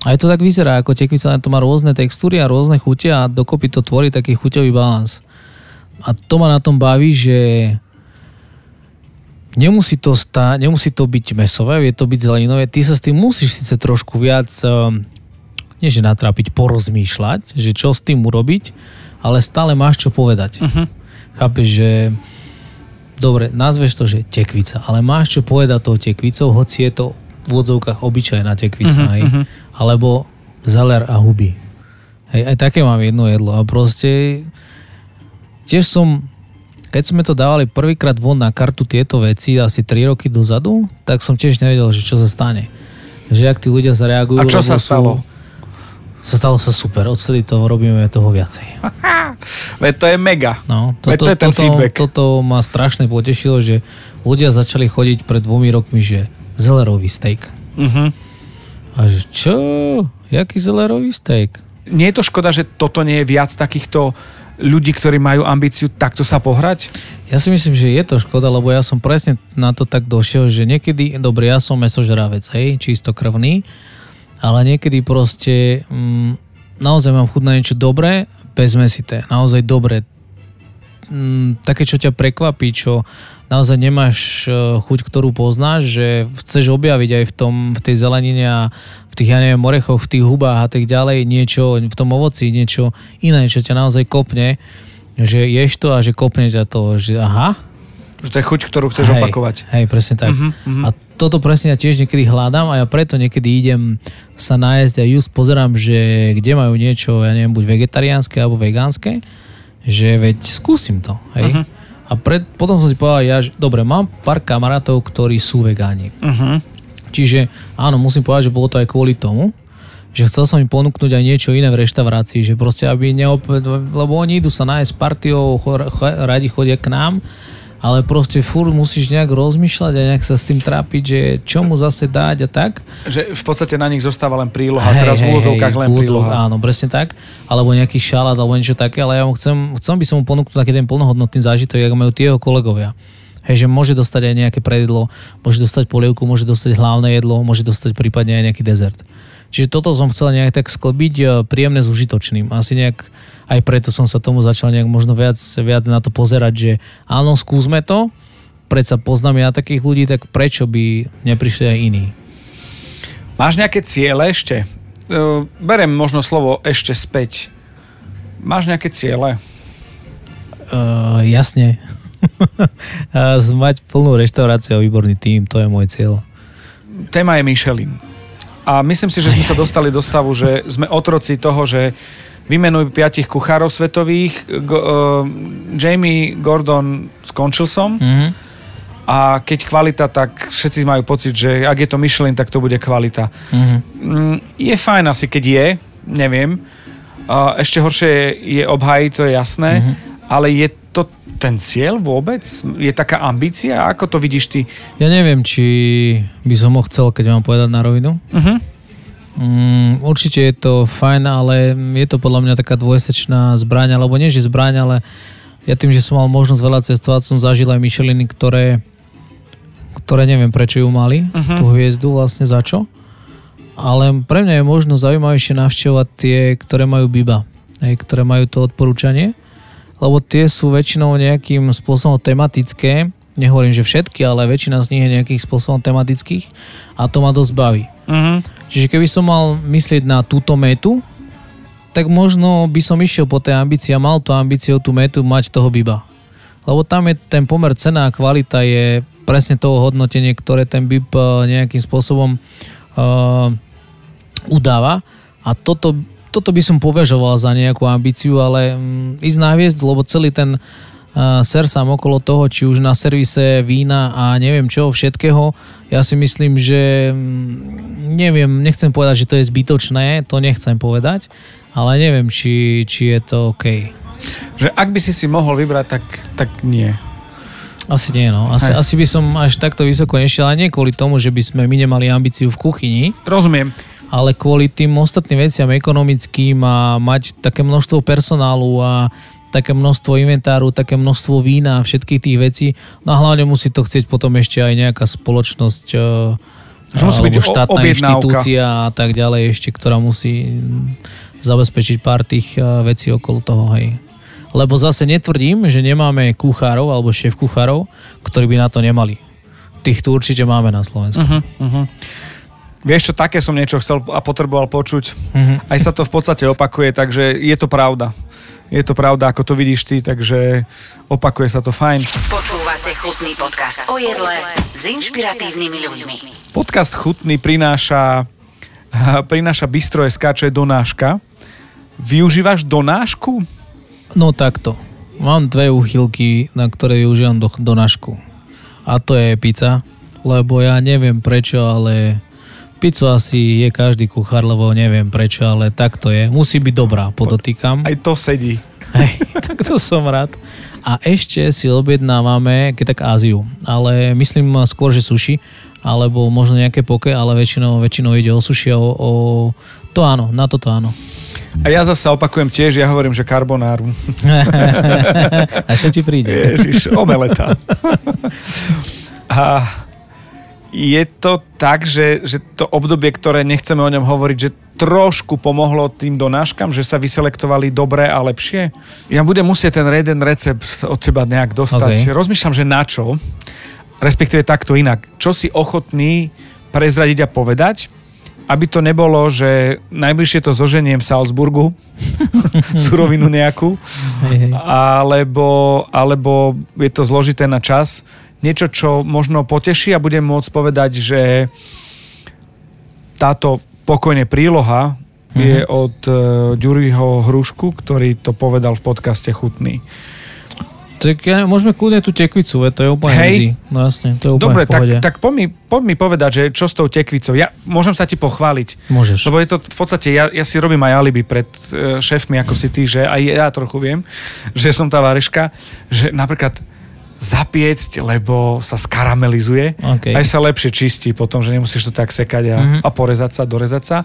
A je to tak vyzerá, ako tekvica, to má rôzne textúry a rôzne chute a dokopy to tvorí taký chuťový balans. A to ma na tom baví, že nemusí to, stá, nemusí to byť mesové, vie to byť zeleninové. Ty sa s tým musíš síce trošku viac, um, nie že natrápiť, porozmýšľať, že čo s tým urobiť, ale stále máš čo povedať. Uh-huh. Chápeš, že dobre, nazveš to, že tekvica, ale máš čo povedať tou tekvicou, hoci je to v odzovkách obyčajná tekvica, uh-huh, hej? mhm. alebo zeler a huby. Hej, aj také mám jedno jedlo a proste tiež som, keď sme to dávali prvýkrát von na kartu tieto veci asi 3 roky dozadu, tak som tiež nevedel, že čo sa stane. Že ak tí ľudia zareagujú. A čo sa sú- stalo? Sa stalo sa super, odtedy to robíme toho viacej. Veď to je mega. No, Veď to je ten toto, feedback. Toto ma strašne potešilo, že ľudia začali chodiť pred dvomi rokmi, že zelerový steak. Uh-huh. A že čo? Jaký zelerový steak? Nie je to škoda, že toto nie je viac takýchto ľudí, ktorí majú ambíciu takto sa pohrať? Ja si myslím, že je to škoda, lebo ja som presne na to tak došiel, že niekedy, dobre, ja som mesožravec, hej, čistokrvný, ale niekedy proste mm, naozaj mám chuť na niečo dobré, bezmesité, naozaj dobré. Mm, také, čo ťa prekvapí, čo naozaj nemáš e, chuť, ktorú poznáš, že chceš objaviť aj v, tom, v tej zelenine a v tých, ja neviem, orechoch, v tých hubách a tak ďalej, niečo v tom ovoci, niečo iné, čo ťa naozaj kopne, že ješ to a že kopne ťa to, že aha, Že to je chuť, ktorú chceš hej, opakovať. Hej, presne tak. Mhm, mhm. A toto presne ja tiež niekedy hľadám a ja preto niekedy idem sa nájsť a just pozerám, že kde majú niečo, ja neviem, buď vegetariánske alebo vegánske, že veď skúsim to. Hej. Mhm. A pred, potom som si povedal, ja, že dobre, mám pár kamarátov, ktorí sú vegáni. Uh-huh. Čiže áno, musím povedať, že bolo to aj kvôli tomu, že chcel som im ponúknuť aj niečo iné v reštaurácii, že proste aby neopäť, lebo oni idú sa nájsť s partiou, cho- cho- radi chodia k nám, ale proste furt musíš nejak rozmýšľať a nejak sa s tým trápiť, že čo mu zase dať a tak. Že v podstate na nich zostáva len príloha, hej, teraz v úvodzovkách len úvodzov- príloha. Áno, presne tak. Alebo nejaký šalát, alebo niečo také, ale ja mu chcem, chcem by som mu ponúknuť taký ten plnohodnotný zážitok, ako majú tie jeho kolegovia. Hej, že môže dostať aj nejaké predjedlo, môže dostať polievku, môže dostať hlavné jedlo, môže dostať prípadne aj nejaký dezert. Čiže toto som chcel nejak tak sklbiť e, príjemné s užitočným. Asi nejak, aj preto som sa tomu začal nejak možno viac, viac na to pozerať, že áno, skúsme to, predsa poznám ja takých ľudí, tak prečo by neprišli aj iní? Máš nejaké ciele ešte? Uh, berem možno slovo ešte späť. Máš nejaké ciele? Uh, jasne. Mať plnú reštauráciu a výborný tým, to je môj cieľ. Téma je Michelin. A myslím si, že sme sa dostali do stavu, že sme otroci toho, že vymenuj piatich kuchárov svetových. Go, uh, Jamie Gordon skončil som. Mhm. A keď kvalita, tak všetci majú pocit, že ak je to Michelin, tak to bude kvalita. Mhm. Mm, Je fajn asi, keď je, neviem. Ešte horšie je, je to je jasné. Mhm. Ale je to ten cieľ vôbec? Je taká ambícia? Ako to vidíš ty? Ja neviem, či by som ho chcel, keď mám povedať na rovinu. Uh-huh. Mm, určite je to fajn, ale je to podľa mňa taká dvojsečná zbraň, alebo nie, že zbraň, ale ja tým, že som mal možnosť veľa cestovať, som zažil aj Micheliny, ktoré, ktoré neviem, prečo ju mali, Mhm. tú hviezdu vlastne za čo. Ale pre mňa je možno zaujímavejšie navštevovať tie, ktoré majú Biba, hej, ktoré majú to odporúčanie, lebo tie sú väčšinou nejakým spôsobom tematické, nehovorím, že všetky, ale väčšina z nich je nejakých spôsobom tematických a to ma dosť baví. Uh-huh. Čiže keby som mal myslieť na túto metu, tak možno by som išiel po tej ambícii a mal tú ambíciu tú metu mať toho biba. Lebo tam je ten pomer cena a kvalita je presne toho hodnotenie, ktoré ten bib eh, nejakým spôsobom uh, udáva. A toto, toto by som považoval za nejakú ambíciu, ale mm, ísť na hviezdu, lebo celý ten uh, ser sám okolo toho, či už na servise vína a neviem čoho všetkého, ja si myslím, že mm, neviem, nechcem povedať, že to je zbytočné, to nechcem povedať, ale neviem, či, či je to OK. Že ak by si si mohol vybrať, tak, tak nie. Asi nie, no. Asi, Hej. asi by som až takto vysoko nešiel, ale nie kvôli tomu, že by sme my nemali ambíciu v kuchyni, Rozumiem. Ale kvôli tým ostatným veciam ekonomickým a mať také množstvo personálu a také množstvo inventáru, také množstvo vína a všetkých tých vecí. No a hlavne musí to chcieť potom ešte aj nejaká spoločnosť eh, Že musí byť štátna objednávka. inštitúcia a tak ďalej ešte, ktorá musí zabezpečiť pár tých eh, vecí okolo toho, hej. Lebo zase netvrdím, že nemáme kuchárov alebo šéf kuchárov, ktorí by na to nemali. Tých tu určite máme na Slovensku. Uh-huh, uh-huh. Vieš čo, také som niečo chcel a potreboval počuť. Mhm. Aj sa to v podstate opakuje, takže je to pravda. Je to pravda, ako to vidíš ty, takže opakuje sa to fajn. Počúvate chutný podcast o jedle s inšpiratívnymi ľuďmi. Podcast Chutný prináša, prináša Bistro SK, čo je donáška. Využívaš donášku? No takto. Mám dve úchylky, na ktoré využívam do, donášku. A to je pizza, lebo ja neviem prečo, ale pizzu asi je každý kuchár, lebo neviem prečo, ale tak to je. Musí byť dobrá, podotýkam. Aj to sedí. Hej, tak to som rád. A ešte si objednávame, keď tak Áziu, ale myslím skôr, že sushi, alebo možno nejaké poke, ale väčšinou, väčšinou ide o sushi a o, o... To áno, na toto áno. A ja zase opakujem tiež, ja hovorím, že karbonáru. a čo ti príde? Ježiš, omeleta. A je to tak, že, že to obdobie, ktoré nechceme o ňom hovoriť, že trošku pomohlo tým donáškam, že sa vyselektovali dobré a lepšie? Ja budem musieť ten jeden recept od teba nejak dostať. OK. Rozmýšľam, že na čo, respektíve takto inak. Čo si ochotný prezradiť a povedať, aby to nebolo, že najbližšie to zoženiem v Salzburgu, surovinu nejakú, alebo, alebo je to zložité na čas. Niečo, čo možno poteší a budem môcť povedať, že táto pokojne príloha je od uh, Ďuriho Hrušku, ktorý to povedal v podcaste Chutný. Tak ja, môžeme kľudne tú tekvicu, veď to je úplne Hej. easy. No jasne, to je úplne Dobre, v pohode. tak, tak poď, mi, poď mi povedať, že čo s tou tekvicou. Ja môžem sa ti pochváliť. Môžeš. Lebo je to v podstate, ja, ja si robím aj alibi pred e, šéfmi, ako si ty, že aj ja trochu viem, že som tá vareška, že napríklad zapiecť, lebo sa skaramelizuje, OK. aj sa lepšie čistí potom, že nemusíš to tak sekať a, Mhm. a porezať sa, dorezať sa.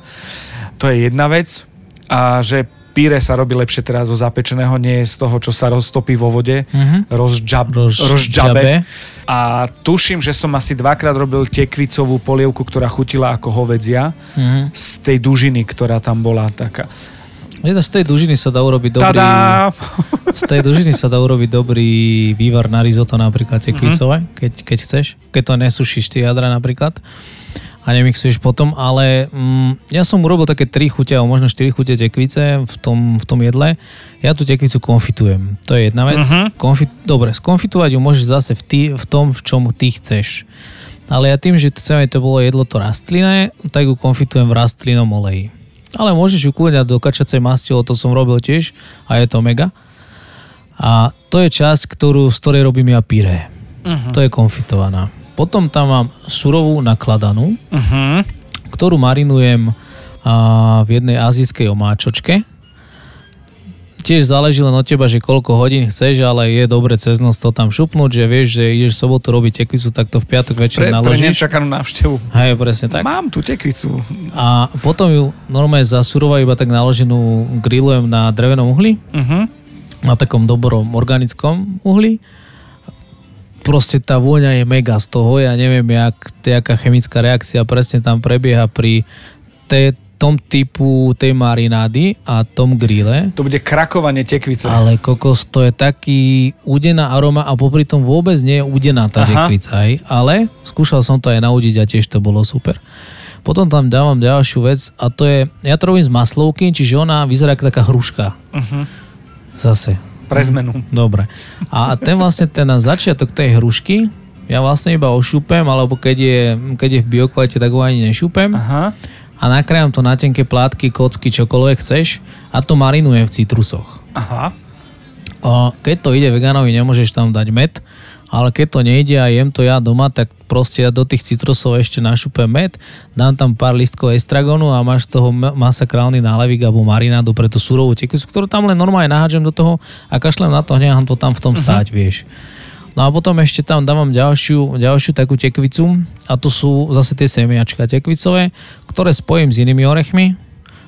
To je jedna vec. A že píre sa robí lepšie teraz zo zapečeného, nie z toho, čo sa roztopí vo vode, Mhm. rozžab, Rozžabe. rozžabe. A tuším, že som asi dvakrát robil tekvicovú polievku, ktorá chutila ako hovedzia Mhm. z tej dužiny, ktorá tam bola taká. Jedna z tej dužiny sa dá urobiť dobrý... Tada! Z tej dužiny sa dá urobiť dobrý vývar na risotto napríklad tekvicové, keď, keď chceš. Keď to nesušíš tie jadra napríklad a nemixuješ potom, ale mm, ja som urobil také 3 chute, alebo možno 4 chute tekvice v tom, v tom jedle. Ja tú tekvicu konfitujem. To je jedna vec. Mhm. Konfit, dobre, skonfitovať ju môžeš zase v, tý, v tom, v čom ty chceš. Ale ja tým, že chcem, aby to bolo jedlo to rastlinné, tak ju konfitujem v rastlinnom oleji. Ale môžeš ju dať do kačacej masti, to som robil tiež a je to mega. A to je časť, ktorú, z ktorej robím ja pyré. Uh-huh. To je konfitovaná. Potom tam mám surovú nakladanú, Uh-huh. ktorú marinujem a, v jednej azijskej omáčočke. Tiež záleží len od teba, že koľko hodín chceš, ale je dobre cez noc to tam šupnúť, že vieš, že ideš v sobotu robiť tekvicu, tak to v piatok večer Pre, pre naložíš. nečakanú návštevu. Hej, presne tak. Mám tú tekvicu. A potom ju normálne zasurovať iba tak naloženú grillujem na drevenom uhli, Uh-huh. na takom dobrom organickom uhli. Proste tá vôňa je mega z toho, ja neviem, jak, jaká chemická reakcia presne tam prebieha pri te, tom typu tej marinády a tom grille. To bude krakovanie tekvice. Ale kokos, to je taký údená aroma a popri tom vôbec nie je údená tá Aha. tekvica, hej. Ale skúšal som to aj naudiť a tiež to bolo super. Potom tam dávam ďalšiu vec a to je, ja to robím z maslovky, čiže ona vyzerá ako taká hruška. Uh-huh. Zase. Pre zmenu. Dobre. A ten vlastne ten začiatok tej hrušky, ja vlastne iba ošúpem, alebo keď je, keď je v biokvalite, tak ho ani nešúpem Aha. A nakrájam to na tenké plátky, kocky, čokoľvek chceš a to marinujem v citrusoch. Aha. A keď to ide vegánovi, nemôžeš tam dať med, ale keď to nejde a jem to ja doma, tak proste ja do tých citrusov ešte našupem med, dám tam pár listkov estragonu a máš z toho ma- masakrálny nálevik alebo marinádu pre tú surovú tekvicu, ktorú tam len normálne nahádžem do toho a kašlem na to, nechám to tam v tom stáť, vieš. No a potom ešte tam dávam ďalšiu, ďalšiu takú tekvicu a to sú zase tie semiačka tekvicové, ktoré spojím s inými orechmi,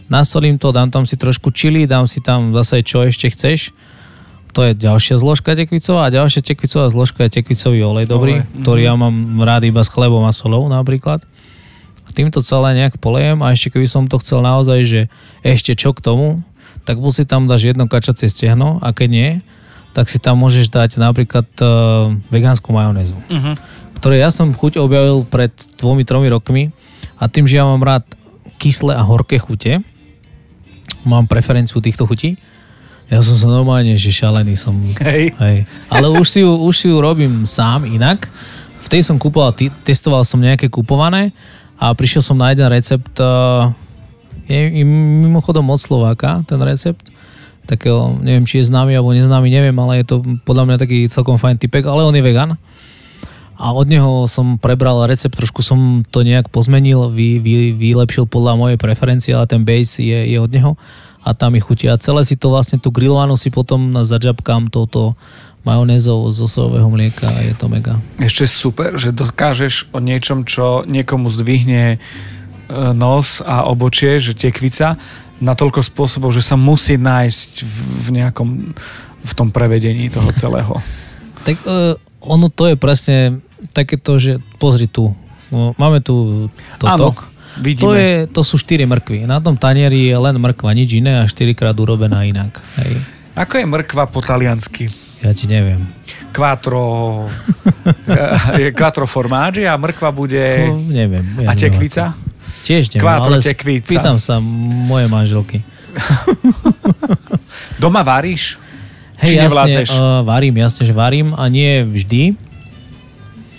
nasolím to, dám tam si trošku čili, dám si tam zase čo ešte chceš, to je ďalšia zložka tekvicová a ďalšia tekvicová zložka je tekvicový olej dobrý, Olej, ktorý ja mám rád iba s chlebom a solou napríklad. Týmto celé nejak polejem a ešte keby som to chcel naozaj, že ešte čo k tomu, tak buď si tam dáš jedno kačacie stehno a keď nie, tak si tam môžeš dať napríklad uh, vegánsku majonézu, Uh-huh. ktoré ja som chuť objavil pred dvomi, tromi rokmi a tým, že ja mám rád kyslé a horké chute, mám preferenciu týchto chutí, ja som sa normálne, že šalený som. Hej. Hej. Ale už si, ju, už si ju robím sám inak. V tej som kúpoval, t- testoval som nejaké kupované a prišiel som na jeden recept, uh, je im- mimochodom od Slováka, ten recept. Takého, neviem, či je známy alebo neznámy, neviem, ale je to podľa mňa taký celkom fajn typek, ale on je vegan. A od neho som prebral recept, trošku som to nejak pozmenil, vy, vy, vylepšil podľa mojej preferencie, ale ten base je, je od neho a tam mi chutí. A celé si to vlastne, tú grillovanú si potom zadžabkám touto majonézou zo sojového mlieka a je to mega. Ešte super, že dokážeš o niečom, čo niekomu zdvihne e, nos a obočie, že tekvica, na toľko spôsobov, že sa musí nájsť v, nejakom v tom prevedení toho celého. Tak uh, ono to je presne takéto, že pozri tu, no, máme tu toto. Áno, vidíme. To, je, to sú štyri mrkvy. Na tom tanieri je len mrkva, nič iné a štyrikrát urobená inak. Hej. Ako je mrkva po taliansky? Ja ti neviem. Quattro, je quattro formaggi a mrkva bude... No, neviem. Ja a neviem tekvica? ako. Tiež neviem, Quattro ale tekvíca. pýtam sa moje manželky. Doma varíš? Hej, Či jasne, uh, varím, jasne, že varím a nie vždy.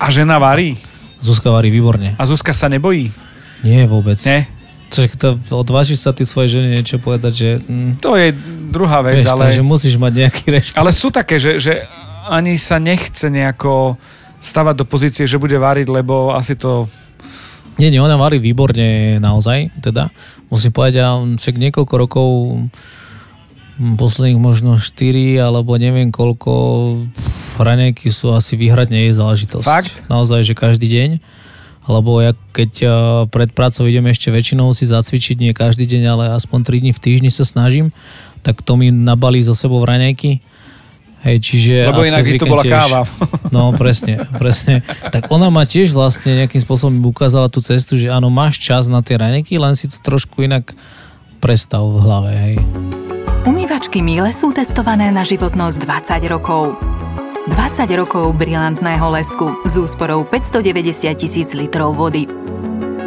A žena varí? Zuzka varí výborne. A Zuzka sa nebojí? Nie vôbec. Nie? Čiže to odvážiš sa ty svojej žene niečo povedať, že... Mm, To je druhá vec, vieš, ale... takže musíš mať nejaký rešpekt. Ale sú také, že, že ani sa nechce nejako stavať do pozície, že bude variť, lebo asi to... Nie, nie, ona varí výborne naozaj, teda. Musím povedať, a však niekoľko rokov, mm, posledných možno 4 alebo neviem koľko, raňajky sú asi výhradne jej záležitosť. Fakt? Naozaj, že každý deň. Lebo ja keď a, pred prácou idem ešte väčšinou si zacvičiť, nie každý deň, ale aspoň 3 dní v týždni sa snažím, tak to mi nabalí za sebou raňajky. Hej, čiže... Lebo inak by to bola tiež- káva. No, presne, presne. Tak ona ma tiež vlastne nejakým spôsobom ukázala tú cestu, že áno, máš čas na tie raňajky, len si to trošku inak prestav v hlave, hej. Umývačky Miele sú testované na životnosť 20 rokov. 20 rokov brilantného lesku s úsporou 590 tisíc litrov vody.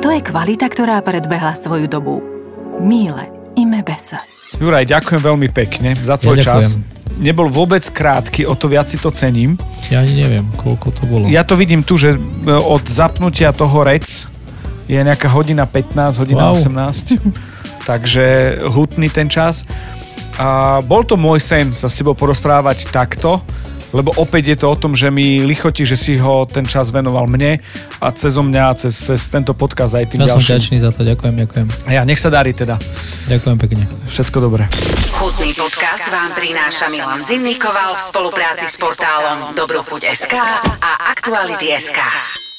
To je kvalita, ktorá predbehla svoju dobu. Miele, ime besa. Juraj, ďakujem veľmi pekne za tvoj Ja čas. Nebol vôbec krátky, o to viac si to cením. Ja ani neviem, koľko to bolo. Ja to vidím tu, že e, od zapnutia toho rec je nejaká hodina 15, hodina Wow. 18. Takže hutný ten čas. A bol to môj sen sa s tebou porozprávať takto, lebo opäť je to o tom, že mi lichotí, že si ho ten čas venoval mne a cez mňa, cez, cez tento podcast aj tým ja som ďalším. vďačný za to, ďakujem, ďakujem. A ja, nech sa darí teda. Ďakujem pekne. Všetko dobré. Chutný podcast vám prináša Milan Zimnikoval v spolupráci s portálom Dobrochuť.sk a Aktuality.sk.